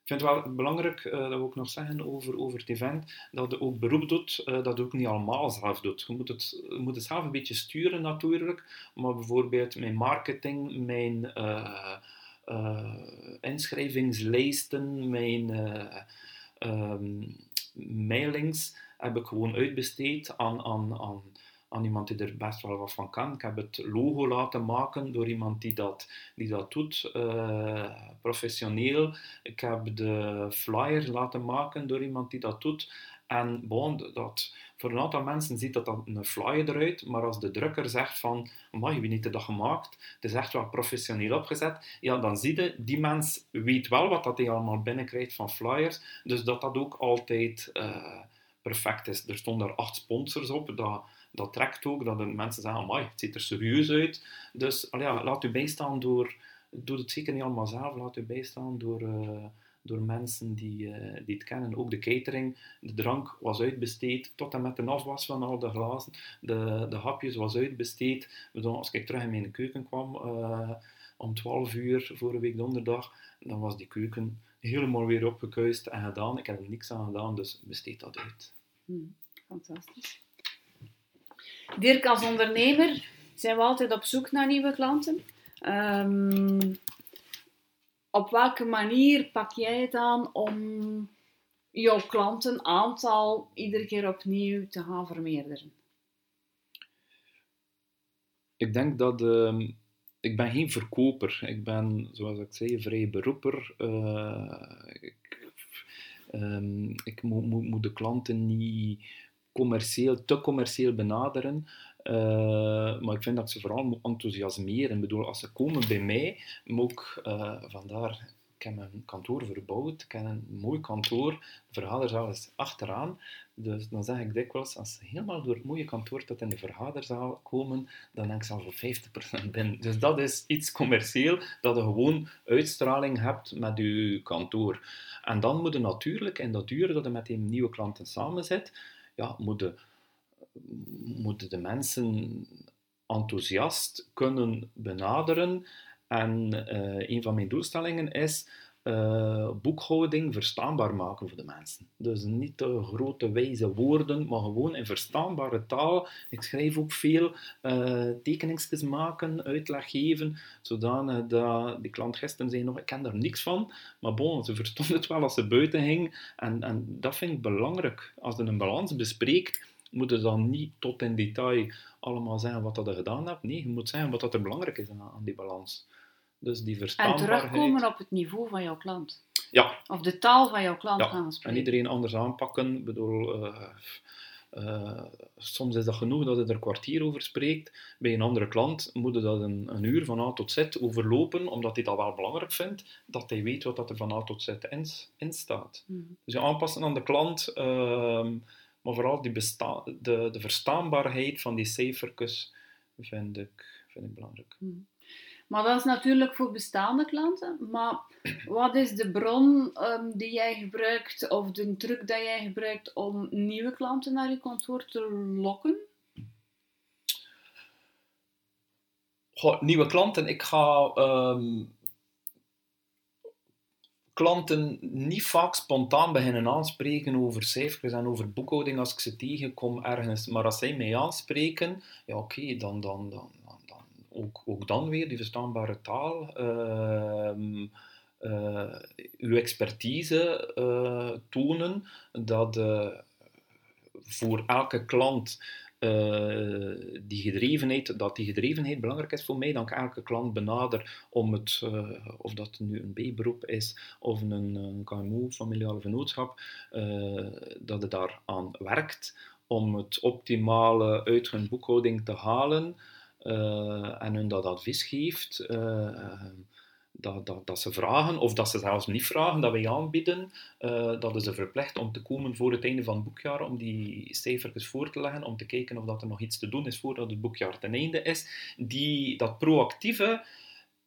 Ik vind het wel belangrijk uh, dat we ook nog zeggen over, over het event, dat je ook beroep doet, uh, dat je ook niet allemaal zelf doet. Je moet, het, moet zelf een beetje sturen natuurlijk, maar bijvoorbeeld mijn marketing, mijn uh, inschrijvingslijsten, mijn um, mailings heb ik gewoon uitbesteed aan, aan, aan aan iemand die er best wel wat van kan. Ik heb het logo laten maken door iemand die dat, die dat doet, uh, professioneel. Ik heb de flyer laten maken door iemand die dat doet. En bon, dat, voor een aantal mensen ziet dat dan een flyer eruit, maar als de drukker zegt van, maar wie heeft dat gemaakt? Het is echt wel professioneel opgezet. Ja, dan zie je, die mens weet wel wat dat hij allemaal binnenkrijgt van flyers, dus dat dat ook altijd uh, perfect is. Er stonden er acht sponsors op, dat dat trekt ook, dat de mensen zeggen, amai, het ziet er serieus uit. Dus ja, laat u bijstaan door, doe het zeker niet allemaal zelf, laat u bijstaan door, uh, door mensen die, uh, die het kennen. Ook de catering, de drank was uitbesteed, tot en met de afwas van al de glazen. De, de hapjes was uitbesteed. Als ik terug in mijn keuken kwam, uh, om 12 uur, vorige week donderdag, dan was die keuken helemaal weer opgekuist en gedaan. Ik heb er niks aan gedaan, dus besteed dat uit.
Hmm, fantastisch. Dirk, als ondernemer zijn we altijd op zoek naar nieuwe klanten. Um, op welke manier pak jij het aan om jouw klantenaantal iedere keer opnieuw te gaan vermeerderen?
Ik denk dat uh, ik ben geen verkoper. Ik ben, zoals ik zei, vrij beroeper. Uh, ik, um, ik moet de klanten niet commercieel, te commercieel benaderen. Uh, maar ik vind dat ze vooral moet enthousiasmeren. Ik bedoel, als ze komen bij mij, moet ik uh, vandaar. Ik heb een kantoor verbouwd, ik heb een mooi kantoor, de vergaderzaal is achteraan. Dus dan zeg ik dikwijls, als ze helemaal door het mooie kantoor tot in de vergaderzaal komen, dan denk ik ze al voor 50% binnen. Dus dat is iets commercieel, dat je gewoon uitstraling hebt met je kantoor. En dan moet je natuurlijk, in dat uur dat je met die nieuwe klanten samen zit, ja, moeten, moeten de mensen enthousiast kunnen benaderen. En uh, een van mijn doelstellingen is uh, boekhouding verstaanbaar maken voor de mensen. Dus niet te grote wijze woorden, maar gewoon in verstaanbare taal. Ik schrijf ook veel uh, tekeningsjes maken, uitleg geven, zodanig dat die klant gisteren zei ik ken daar niks van, maar bon, ze verstond het wel als ze buiten ging. En, en dat vind ik belangrijk. Als je een balans bespreekt, moet je dan niet tot in detail allemaal zeggen wat dat je gedaan hebt. Nee, je moet zeggen wat dat er belangrijk is aan die balans. Dus die
En
verstaanbaarheid.
terugkomen op het niveau van jouw klant.
Ja,
Of de taal van jouw klant
Ja,
gaan
en
spreken.
iedereen anders aanpakken. Ik bedoel, eh, eh, soms is dat genoeg dat je er een kwartier over spreekt. Bij een andere klant moet je dat een, een uur van A tot Z overlopen, omdat hij dat wel belangrijk vindt, dat hij weet wat dat er van A tot Z in, in staat.
Mhm.
Dus je aanpassen aan de klant, ehm, maar vooral die besta- de, de verstaanbaarheid van die cijfertjes vind ik, vind ik belangrijk.
Maar dat is natuurlijk voor bestaande klanten. Maar wat is de bron ehm, die jij gebruikt, of de truc dat jij gebruikt om nieuwe klanten naar je kantoor te lokken?
Nieuwe klanten. Ik ga ehm, klanten niet vaak spontaan beginnen aanspreken over cijfers en over boekhouding als ik ze tegenkom ergens. Maar als zij mij aanspreken, ja oké, dan, dan, dan ook, dan weer die verstaanbare taal. ehm, eh, uw expertise eh, tonen, dat eh, voor elke klant eh, die gedrevenheid, dat die gedrevenheid belangrijk is voor mij, dan ik elke klant benader om het, of dat nu een B-beroep is of een, een KMO, familiale vennootschap, dat het daaraan werkt om het optimale uit hun boekhouding te halen en hun dat advies geeft. eh, dat, dat, dat ze vragen, of dat ze zelfs niet vragen, dat wij aanbieden, eh, dat is ze verplicht om te komen voor het einde van het boekjaar, om die cijfertjes voor te leggen, om te kijken of dat er nog iets te doen is voordat het boekjaar ten einde is. Die, dat proactieve,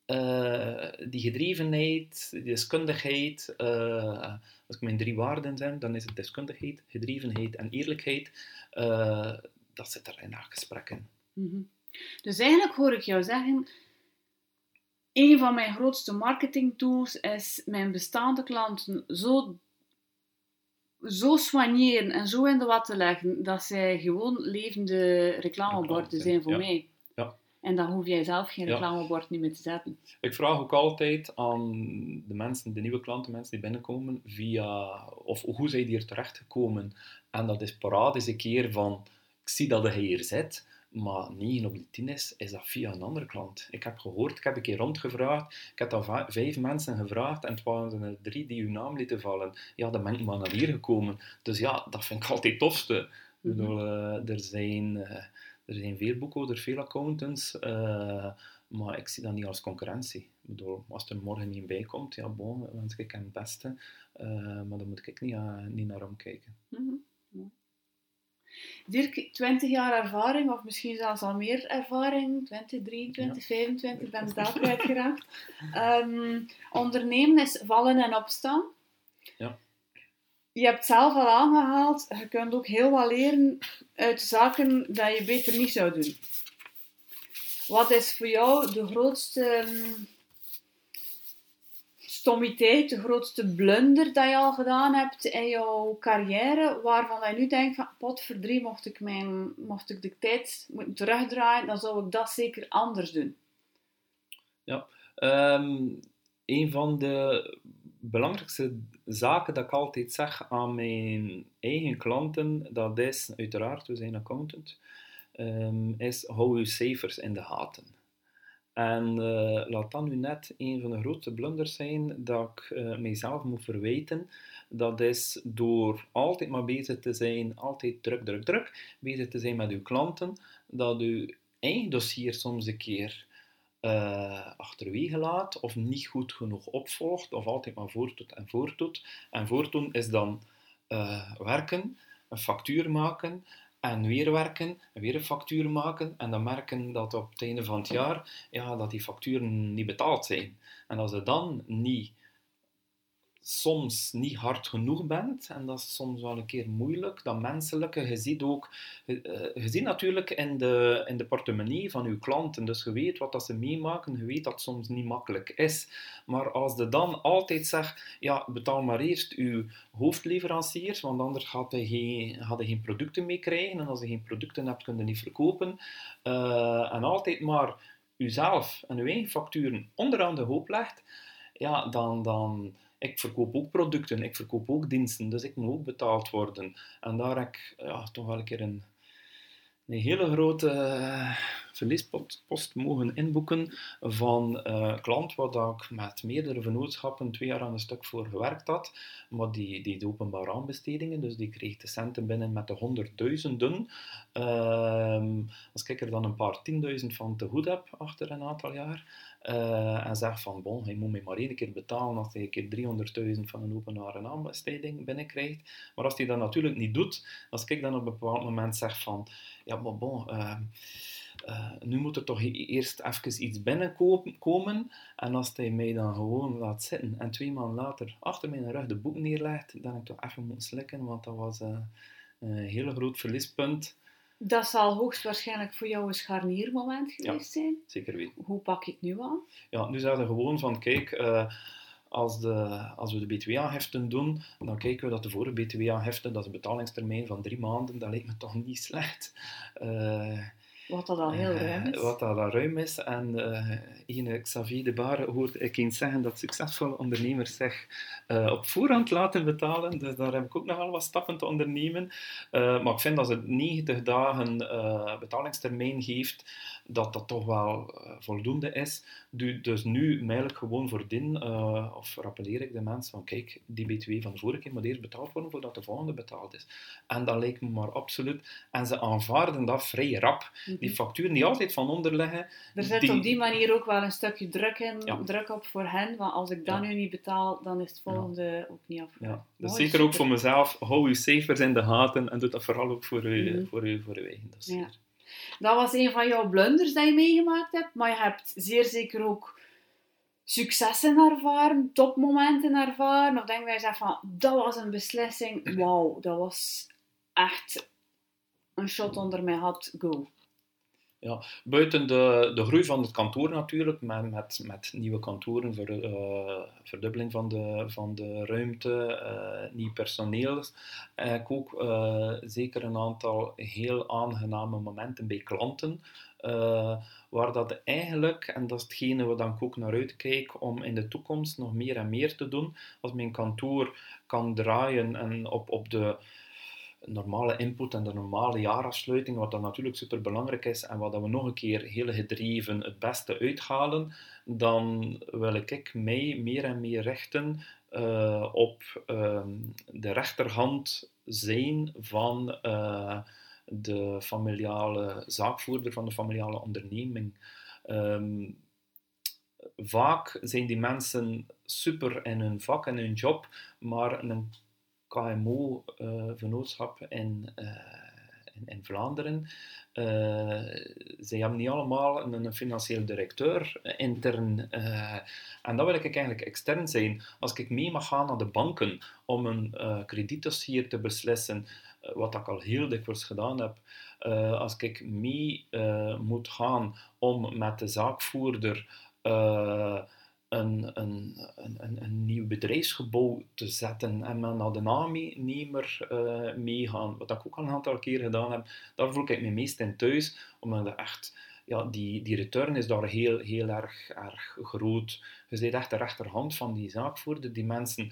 eh, die gedrevenheid, die deskundigheid, eh, als ik mijn drie waarden zijn, dan is het deskundigheid, gedrevenheid en eerlijkheid, eh, dat zit er in elk gesprek in.
Mhm. Dus eigenlijk hoor ik jou zeggen, een van mijn grootste marketingtools is mijn bestaande klanten zo, zo soigneren en zo in de wat te leggen, dat zij gewoon levende reclameborden
Reclame
zijn voor
ja.
mij.
Ja.
En dan hoef jij zelf geen
Ja.
reclamebord niet meer te zetten.
Ik vraag ook altijd aan de mensen, de nieuwe klanten, mensen die binnenkomen, via, of hoe zijn die er terechtgekomen. En dat is een keer van, ik zie dat hij hier zit, maar 9 op de 10 is, is dat via een andere klant. Ik heb gehoord, ik heb een keer rondgevraagd, ik heb dan va- vijf mensen gevraagd en het waren er drie die uw naam lieten vallen. Ja, dan ben ik maar naar hier gekomen. Dus ja, dat vind ik altijd het tofste. Bedoel, eh, er zijn... eh, er zijn veel boekhouders, veel accountants, eh, maar ik zie dat niet als concurrentie. Ik bedoel, als er morgen niet bij komt, ja, bon, wens ik hem het beste, maar dan moet ik niet, niet naar hem kijken.
Mhm. Dirk, 20 jaar ervaring, of misschien zelfs al meer ervaring, 20, 23, 25, ik ben [laughs] het al kwijtgeraakt. Ehm ondernemen is vallen en opstaan.
Ja.
Je hebt zelf al aangehaald, je kunt ook heel wat leren uit zaken dat je beter niet zou doen. Wat is voor jou de grootste ehm, stommiteit, de grootste blunder dat je al gedaan hebt in jouw carrière, waarvan je nu denkt van, potverdrie, mocht ik, mijn, mocht ik de tijd moeten terugdraaien, dan zou ik dat zeker anders doen.
Ehm, een van de belangrijkste zaken dat ik altijd zeg aan mijn eigen klanten, dat is uiteraard, we zijn accountant, ehm, is hou je cijfers in de gaten. En eh, laat dat nu net een van de grootste blunders zijn dat ik eh, mijzelf moet verwijten. Dat is door altijd maar bezig te zijn, altijd druk, druk, druk, bezig te zijn met uw klanten, dat uw eigen dossier soms een keer eh, achterwege laat of niet goed genoeg opvolgt of altijd maar voortdoet en voortdoet. En voortdoen is dan werken, een factuur maken en weer werken en weer een factuur maken en dan merken dat op het einde van het jaar ja, dat die facturen niet betaald zijn. En als je dan niet soms niet hard genoeg bent, en dat is soms wel een keer moeilijk, dat menselijke, je ziet ook, je, eh, je ziet natuurlijk in de, in de portemonnee van je klanten, dus je weet wat dat ze meemaken, je weet dat het soms niet makkelijk is, maar als je dan altijd zegt, ja, betaal maar eerst uw hoofdleveranciers, want anders gaat je geen, geen producten mee krijgen, en als je geen producten hebt, kun je niet verkopen, Eh, en altijd maar uzelf en uw eigen facturen onderaan de hoop legt, ja, dan... dan ik verkoop ook producten, ik verkoop ook diensten, dus ik moet ook betaald worden. En daar heb ik ja, toch wel een keer een, een hele grote uh, verliespost mogen inboeken van uh, klant waar ik met meerdere vennootschappen twee jaar aan een stuk voor gewerkt had. Maar die deed openbare aanbestedingen, dus die kreeg de centen binnen met de honderdduizenden. Uh, als ik er dan een paar tienduizend van te goed heb achter een aantal jaar, uh, en zeg van, bon, je moet mij maar één keer betalen als hij een keer 300.000 van een openbare aanbesteding binnenkrijgt. Maar als hij dat natuurlijk niet doet, als ik dan op een bepaald moment zeg van, ja, maar bon, uh, uh, nu moet er toch e-, eerst even iets binnenkomen. En als hij mij dan gewoon laat zitten en twee maanden later achter mijn rug de boek neerlegt, dan heb ik toch even moeten slikken, want dat was een heel groot verliespunt.
Dat zal hoogstwaarschijnlijk voor jou een scharniermoment geweest
ja,
zijn.
zeker weten.
Hoe pak ik nu aan?
Ja, nu zeggen ze gewoon van, kijk, uh, als, de, als we de btw-aangiften doen, dan kijken we dat de vorige btw-aangifte, dat is een betalingstermijn van drie maanden, dat lijkt me toch niet slecht. Uh,
wat dat al heel ruim is.
Uh, wat dat al ruim is. En uh, Xavier de Bar hoorde ik eens zeggen dat succesvolle ondernemers zich uh, op voorhand laten betalen. Dus daar heb ik ook nogal wat stappen te ondernemen. maar ik vind dat het 90 dagen betalingstermijn geeft, dat dat toch wel voldoende is. Du dus nu mij gewoon voordien, of rappeleer ik de mensen van kijk, die btw van de vorige keer moet eerst betaald worden voordat de volgende betaald is. En dat lijkt me maar absoluut. En ze aanvaarden dat vrij rap. Die facturen die altijd van onder liggen.
Er zit die... op die manier ook wel een stukje druk, in, ja. druk op voor hen. Want als ik dat ja. nu niet betaal, dan is het volgende ook niet af.
Ja. Dus zeker super. ook voor mezelf. Hou je cijfers in de gaten en doe dat vooral ook voor je, mm. voor je, voor je eigen dossier.
Dat was een van jouw blunders die je meegemaakt hebt. Maar je hebt zeer zeker ook successen ervaren, topmomenten ervaren. Of denk dat je zegt van, dat was een beslissing. [clears throat] Wauw, dat was echt een shot onder mijn hat. Go.
Ja, buiten de, de groei van het kantoor natuurlijk, met, met, met nieuwe kantoren, ver, uh, verdubbeling van de, van de ruimte, uh, nieuw personeel, heb ik ook uh, zeker een aantal heel aangename momenten bij klanten, waar dat eigenlijk, en dat is hetgene waar ik ook naar uitkijk, om in de toekomst nog meer en meer te doen, als mijn kantoor kan draaien en op, op de normale input en de normale jaarafsluiting, wat dan natuurlijk super belangrijk is en wat we nog een keer heel gedreven het beste uithalen, dan wil ik mij meer en meer richten uh, op uh, de rechterhand zijn van uh, de familiale zaakvoerder, van de familiale onderneming. Um, vaak zijn die mensen super in hun vak en hun job, maar een KMO-vennootschap eh, in, eh, in, in, Vlaanderen. Uh, zij hebben niet allemaal een, een financieel directeur intern. En dat wil ik eigenlijk extern zijn. Als ik mee mag gaan naar de banken om een kredietdossier te beslissen, wat ik al heel dikwijls gedaan heb, als ik mee moet gaan om met de zaakvoerder een, een, een, een, nieuw bedrijfsgebouw te zetten en men naar de aannemer uh, meegaan, wat ik ook al een aantal keer gedaan heb, daar voel ik me meest in thuis, omdat echt, ja, die, die return is daar heel, heel erg, erg groot. Je bent echt de rechterhand van die zaakvoerder. Die mensen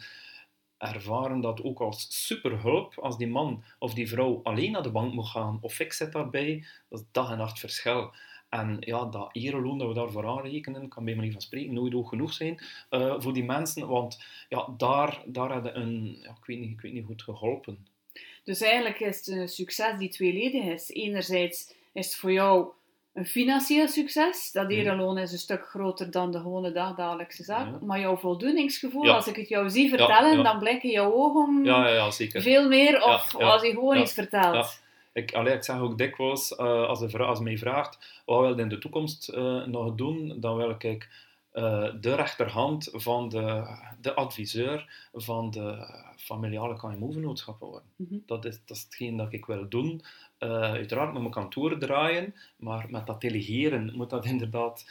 ervaren dat ook als superhulp als die man of die vrouw alleen naar de bank moet gaan of ik zit daarbij, dat is dag en nacht verschil. En ja, dat ereloon dat we daarvoor aanrekenen, kan bij manier van spreken nooit hoog genoeg zijn uh, voor die mensen, want ja, daar, daar hadden een, ja, ik, weet niet, ik weet niet goed geholpen.
Dus eigenlijk is het een succes die tweeledig is. Enerzijds is het voor jou een financieel succes. Dat ereloon is een stuk groter dan de gewone dagdagelijkse zaak. Ja. Maar jouw voldoeningsgevoel, als ik het jou zie vertellen, ja, dan blikken jouw ogen veel meer of als je gewoon iets vertelt.
Ik, allee, ik zeg ook dikwijls, uh, als, de als mij vraagt, wat wil je in de toekomst uh, nog doen, dan wil ik uh, de rechterhand van de, de adviseur van de familiale KMO-vennootschappen worden. Mm -hmm. dat, is, dat is hetgeen dat ik wil doen. uiteraard met mijn kantoor draaien, maar met dat delegeren moet dat inderdaad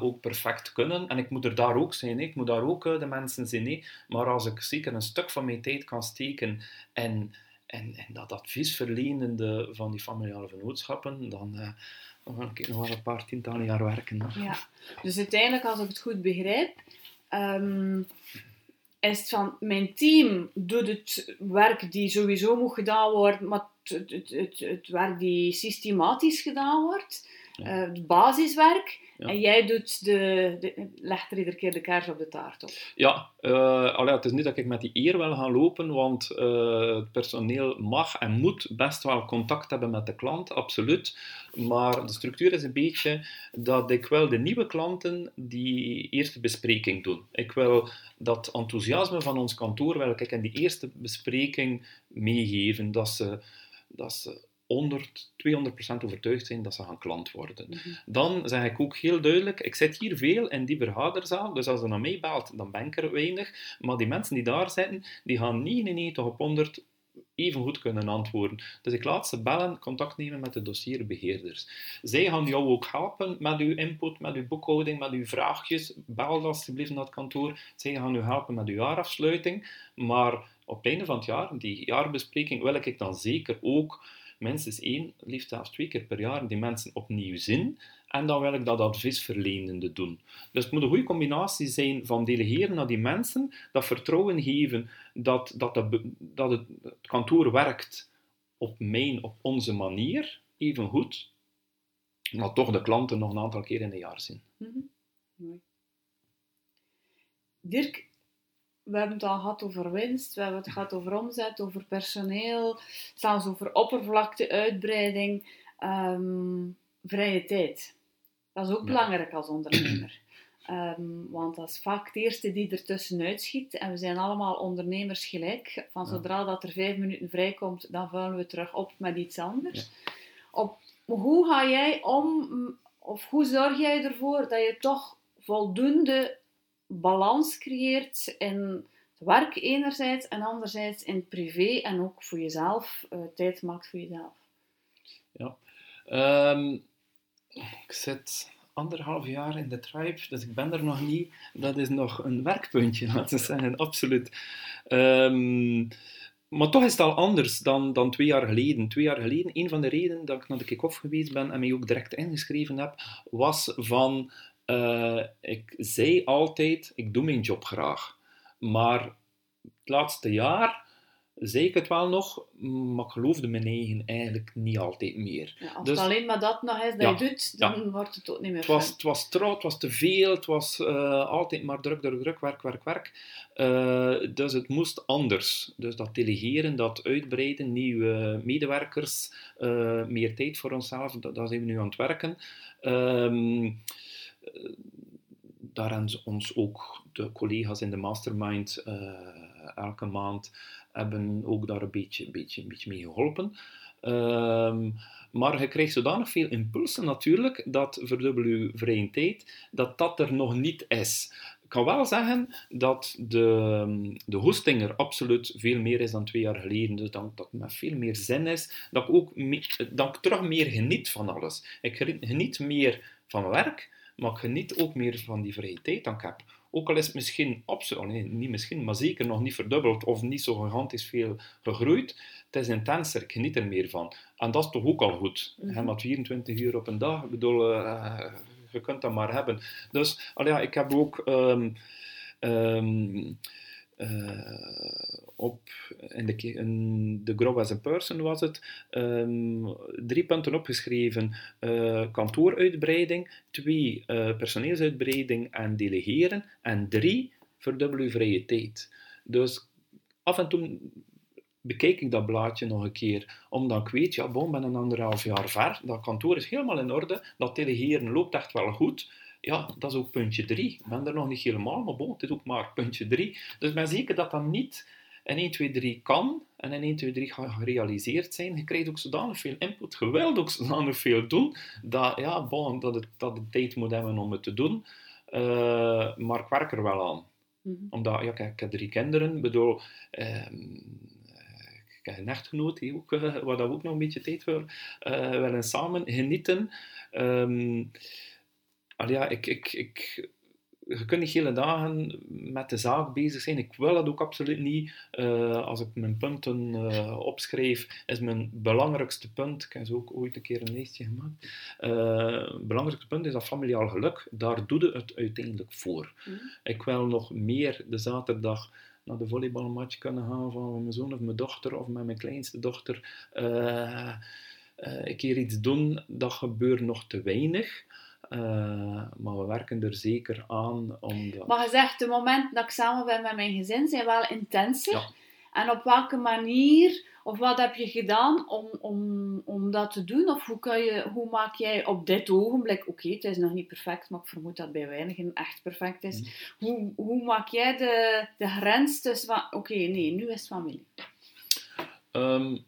ook perfect kunnen. En ik moet er daar ook zijn, ik moet daar ook de mensen zijn. Maar als ik zeker een stuk van mijn tijd kan steken en en, en dat adviesverlenende van die familiale vennootschappen, dan, uh, dan ga ik nog wel een paar tientallen jaar werken.
Ja, dus uiteindelijk, als ik het goed begrijp, um, is het van mijn team doet het werk die sowieso moet gedaan worden, maar het, het, het, het werk die systematisch gedaan wordt,
Ja.
eh, het basiswerk.
Ja.
En jij doet de, de, legt er iedere keer de kaars op de taart op.
Ja, allee, het is niet dat ik met die eer wil gaan lopen, want eh, het personeel mag en moet best wel contact hebben met de klant, absoluut. Maar de structuur is een beetje dat ik wil de nieuwe klanten die eerste bespreking doen. Ik wil dat enthousiasme van ons kantoor wil ik in die eerste bespreking meegeven, dat ze, dat ze 100, 200% overtuigd zijn dat ze gaan klant worden. Dan zeg ik ook heel duidelijk, ik zit hier veel in die vergaderzaal, dus als er naar mij belt, dan ben ik er weinig. Maar die mensen die daar zitten, die gaan 99 op 100 even goed kunnen antwoorden. Dus ik laat ze bellen, contact nemen met de dossierbeheerders. Zij gaan jou ook helpen met uw input, met uw boekhouding, met uw vraagjes. Bel alsjeblieft naar het kantoor. Zij gaan u helpen met uw jaarafsluiting. Maar op het einde van het jaar, die jaarbespreking, wil ik dan zeker ook minstens één, liefst zelfs twee keer per jaar, die mensen opnieuw zien. En dan wil ik dat adviesverlenende doen. Dus het moet een goede combinatie zijn van delegeren naar die mensen, dat vertrouwen geven dat, dat, dat het, het kantoor werkt op mijn, op onze manier, even goed, maar toch de klanten nog een aantal keer in een jaar zien.
Mhm. Mooi. Dirk, we hebben het al gehad over winst, we hebben het gehad over omzet, over personeel, zelfs over oppervlakte, uitbreiding, ehm, vrije tijd. Dat is ook
Ja.
belangrijk als ondernemer. [clears throat] Ehm, want dat is vaak het eerste die er tussenuit schiet. En we zijn allemaal ondernemers gelijk. Van zodra dat er vijf minuten vrijkomt, dan vullen we terug op met iets anders. Op, hoe ga jij om, of hoe zorg jij ervoor dat je toch voldoende balans creëert in het werk enerzijds en anderzijds in privé en ook voor jezelf, eh, tijd maakt voor jezelf?
Ehm, ik zit anderhalf jaar in de tribe, dus ik ben er nog niet. Dat is nog een werkpuntje, [laughs] laten we zeggen, absoluut. Ehm, maar toch is het al anders dan, dan twee jaar geleden. Twee jaar geleden, een van de redenen dat ik naar de kick-off geweest ben en mij ook direct ingeschreven heb, was van, eh, ik zei altijd, ik doe mijn job graag. Maar het laatste jaar zei ik het wel nog, maar ik geloofde mijn eigen eigenlijk niet altijd meer.
Ja, als
Dus-
het alleen maar dat nog is dat
Ja,
je doet, dan wordt het ook niet meer
Het was, het was trouw, het was te veel, het was eh, altijd maar druk, druk, druk, werk, werk, werk. Eh, dus het moest anders. Dus dat delegeren, dat uitbreiden, nieuwe medewerkers, meer tijd voor onszelf, dat, daar zijn we nu aan het werken. Ehm, eh, daar hebben ons ook, de collega's in de mastermind, eh, elke maand hebben ook daar een beetje, beetje, beetje mee geholpen. Ehm, maar je krijgt zodanig veel impulsen natuurlijk, dat verdubbel je vrije tijd, dat dat er nog niet is. Ik kan wel zeggen dat de, de hosting er absoluut veel meer is dan twee jaar geleden. Dus dat, dat met veel meer zin is. Dat ik ook ik terug meer geniet van alles. Ik geni- geniet meer van werk, maar ik geniet ook meer van die vrije tijd dan ik heb. Ook al is het misschien absoluut, oh nee, niet misschien, maar zeker nog niet verdubbeld of niet zo gigantisch veel gegroeid. Het is intenser, ik geniet er meer van. En dat is toch ook al goed. Hè, met 24 uur op een dag, ik bedoel, eh, je kunt dat maar hebben. Dus al ja, ik heb ook ehm, ehm, eh, op, in de, in de Grow as a Person was het, ehm, drie punten opgeschreven. Eh, kantooruitbreiding, twee eh, personeelsuitbreiding en delegeren, en drie verdubbel vrije tijd. Dus af en toe bekijk ik dat blaadje nog een keer, omdat ik weet, ja, bon, ben een anderhalf jaar ver, dat kantoor is helemaal in orde, dat delegeren loopt echt wel goed. Ja, dat is ook puntje 3. Ik ben er nog niet helemaal, maar bon, het is ook maar puntje 3. Dus ik ben zeker dat dat niet in 1, 2, 3 kan en in 1, 2, 3 gaat gerealiseerd zijn. Je krijgt ook zodanig veel input, je wilt ook zodanig veel doen, dat, ja, bon, dat, het, dat het tijd moet hebben om het te doen. Eh, maar ik werk er wel aan
Mhm.
omdat, ja, kijk, ik heb drie kinderen. Ik bedoel, ehm, ik heb een echtgenoot die ook, eh, waar dat ook nog een beetje tijd voor eh willen samen genieten. Ehm ja, ik, ik, ik, je kunt niet hele dagen met de zaak bezig zijn. Ik wil dat ook absoluut niet. Eh, als ik mijn punten eh, opschrijf, is mijn belangrijkste punt, ik heb zo ook ooit een keer een lijstje gemaakt, het belangrijkste punt is dat familiaal geluk. Daar doe je het uiteindelijk voor.
Mhm.
Ik wil nog meer de zaterdag naar de volleybalmatch kunnen gaan van mijn zoon of mijn dochter of met mijn kleinste dochter. Uh, een keer iets doen, dat gebeurt nog te weinig. Uh, maar we werken er zeker aan. Omdat...
Maar je zegt, de momenten dat ik samen ben met mijn gezin zijn wel intenser. Ja. En op welke manier, of wat heb je gedaan om, om, om dat te doen? Of hoe, kan je, hoe maak jij op dit ogenblik, oké, het is nog niet perfect, maar ik vermoed dat het bij weinigen echt perfect is. Mm. Hoe, hoe maak jij de, de grens tussen oké, nee, nu is het familie?
Um,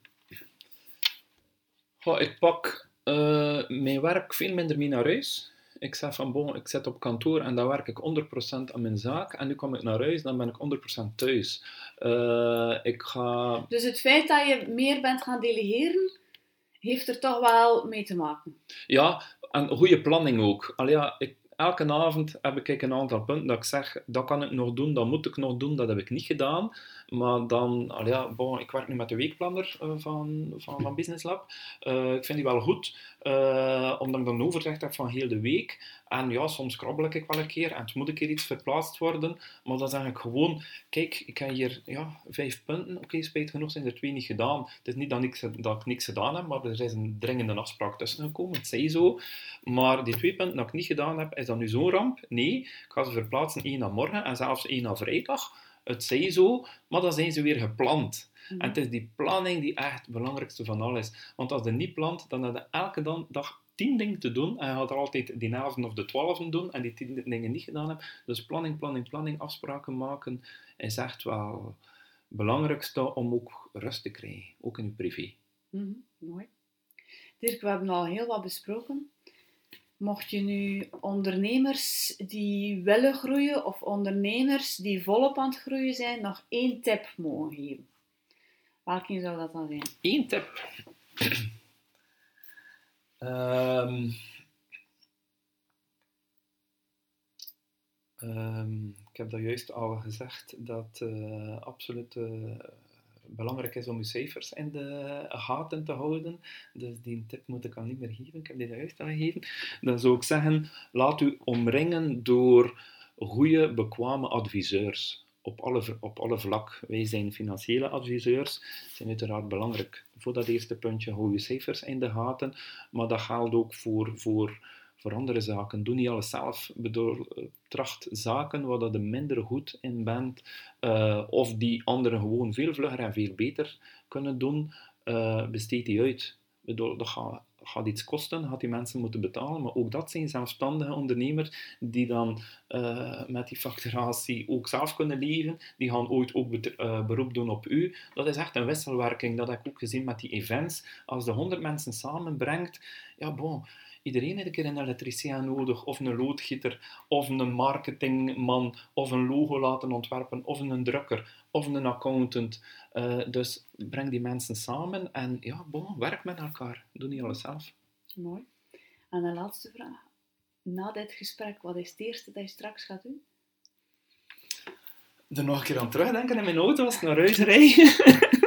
ik pak uh, mijn werk veel minder mee naar huis ik zeg van, bon, ik zit op kantoor en dan werk ik 100% aan mijn zaak. En nu kom ik naar huis, dan ben ik 100% thuis. Uh, ik ga...
Dus het feit dat je meer bent gaan delegeren, heeft er toch wel mee te maken?
Ja, en goede planning ook. Al ja, ik, elke avond heb ik een aantal punten dat ik zeg, dat kan ik nog doen, dat moet ik nog doen, dat heb ik niet gedaan. Maar dan, al ja, ik werk nu met de weekplanner uh, van, van, van Business Lab. Uh, ik vind die wel goed, uh, omdat ik dan overzicht heb van heel de week. En ja, soms krabbel ik wel een keer en het moet een keer iets verplaatst worden. Maar dan zeg ik gewoon, kijk, ik heb hier ja, vijf punten. Oké, okay, spijt genoeg zijn er twee niet gedaan. Het is niet dat, niks, dat ik niks gedaan heb, maar er is een dringende afspraak tussen gekomen. Het zij zo. Maar die twee punten dat ik niet gedaan heb, is dat nu zo'n ramp? Nee, ik ga ze verplaatsen één naar morgen en zelfs één naar vrijdag het zij zo, maar dan zijn ze weer gepland. Mhm. En het is die planning die echt het belangrijkste van alles is. Want als je niet plant, dan heb je elke dag tien dingen te doen en je gaat er altijd die avond of de twaalfde doen en die tien dingen niet gedaan hebben. Dus planning, planning, planning, afspraken maken is echt wel het belangrijkste om ook rust te krijgen, ook in je privé.
Mm mooi. Dirk, we hebben al heel wat besproken. Mocht je nu ondernemers die willen groeien of ondernemers die volop aan het groeien zijn, nog één tip mogen geven, welke zou dat dan zijn?
Eén tip. um, um, ik heb dat juist al gezegd dat uh, absoluut uh, belangrijk is om je cijfers in de gaten te houden. Dus die tip moet ik al niet meer geven. Ik heb die juist al gegeven. Dan zou ik zeggen, laat u omringen door goede, bekwame adviseurs. Op alle, op alle vlak. Wij zijn financiële adviseurs. zijn uiteraard belangrijk voor dat eerste puntje. Hou je cijfers in de gaten. Maar dat geldt ook voor, voor andere zaken. Doe niet alles zelf. Bedoel, eh, tracht zaken waar je minder goed in bent, uh, of die anderen gewoon veel vlugger en veel beter kunnen doen, uh, besteed die uit. Bedoel, dat gaat, gaat iets kosten, gaat die mensen moeten betalen, maar ook dat zijn zelfstandige ondernemers die dan met die facturatie ook zelf kunnen leven. Die gaan ooit ook beroep doen op u. Dat is echt een wisselwerking. Dat heb ik ook gezien met die events. Als de 100 mensen samenbrengt, ja, bon, Iedereen heeft een keer een elektricien nodig, of een loodgieter, of een marketingman, of een logo laten ontwerpen, of een drukker, of een accountant. Uh, dus breng die mensen samen en ja, bon, werk met elkaar. Doe niet alles zelf.
Mooi. En een laatste vraag. Na dit gesprek, wat is het eerste dat je straks gaat doen?
Er nog een keer aan terugdenken in mijn auto als ik naar huis [laughs] rijd.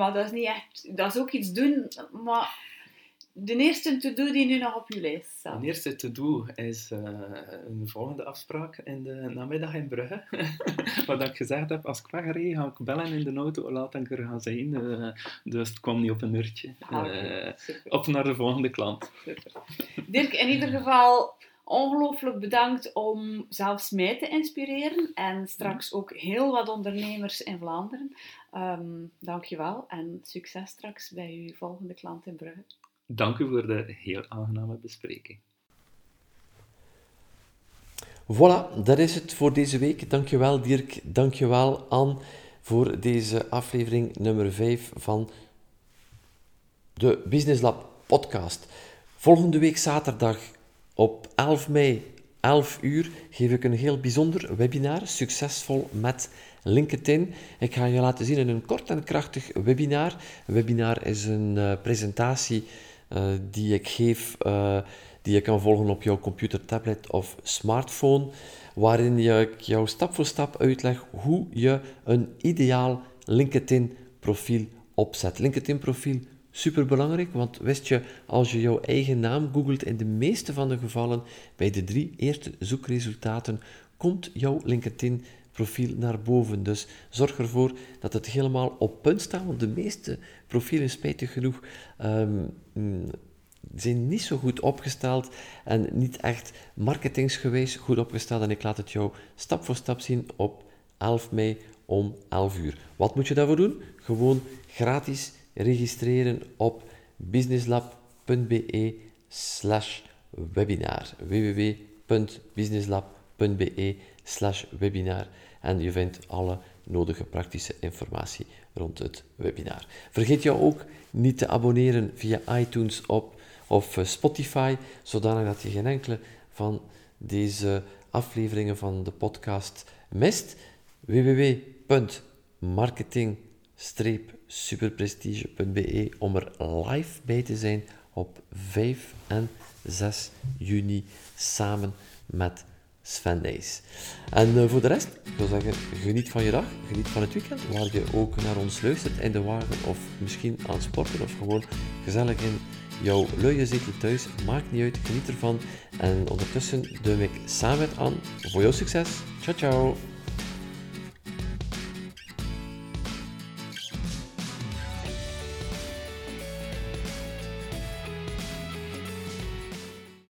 Maar dat is niet echt... Dat is ook iets doen, maar... De eerste to-do die nu nog op je lijst staat.
De eerste to-do is uh, een volgende afspraak in de namiddag in Brugge. [laughs] Wat ik gezegd heb, als ik wegrijd, ga ik bellen in de auto, laat ik er gaan zijn. Uh, dus het kwam niet op een uurtje. Ah, uh, op naar de volgende klant.
Super. Dirk, in ieder geval ongelooflijk bedankt om zelfs mij te inspireren en straks ook heel wat ondernemers in Vlaanderen. Um, dankjewel en succes straks bij uw volgende klant in Brugge.
Dank u voor de heel aangename bespreking.
Voilà, dat is het voor deze week. Dankjewel Dirk, dankjewel Anne voor deze aflevering nummer 5 van de Business Lab podcast. Volgende week zaterdag op 11 mei, 11 uur, geef ik een heel bijzonder webinar, succesvol met LinkedIn. Ik ga je laten zien in een kort en krachtig webinar. Een webinar is een uh, presentatie uh, die ik geef, uh, die je kan volgen op jouw computer, tablet of smartphone, waarin ik jou stap voor stap uitleg hoe je een ideaal LinkedIn-profiel opzet. LinkedIn-profiel Super belangrijk, want wist je, als je jouw eigen naam googelt, in de meeste van de gevallen, bij de drie eerste zoekresultaten, komt jouw LinkedIn profiel naar boven. Dus zorg ervoor dat het helemaal op punt staat, want de meeste profielen, spijtig genoeg, um, zijn niet zo goed opgesteld en niet echt marketingsgewijs goed opgesteld. En ik laat het jou stap voor stap zien op 11 mei om 11 uur. Wat moet je daarvoor doen? Gewoon gratis registreren op businesslab.be slash webinar. www.businesslab.be slash webinar. En je vindt alle nodige praktische informatie rond het webinar. Vergeet jou ook niet te abonneren via iTunes op, of eh, Spotify, zodanig dat je geen enkele van deze afleveringen van de podcast mist. www.marketing-superprestige.be om er live bij te zijn op 5 en 6 juni samen met Sven Nijs. En uh, voor de rest, ik wil zeggen, geniet van je dag, geniet van het weekend, waar je ook naar ons luistert in de wagen of misschien aan het sporten of gewoon gezellig in jouw luie zetel thuis. Maakt niet uit, geniet ervan. En ondertussen duim ik samen aan voor jouw succes. Ciao, ciao!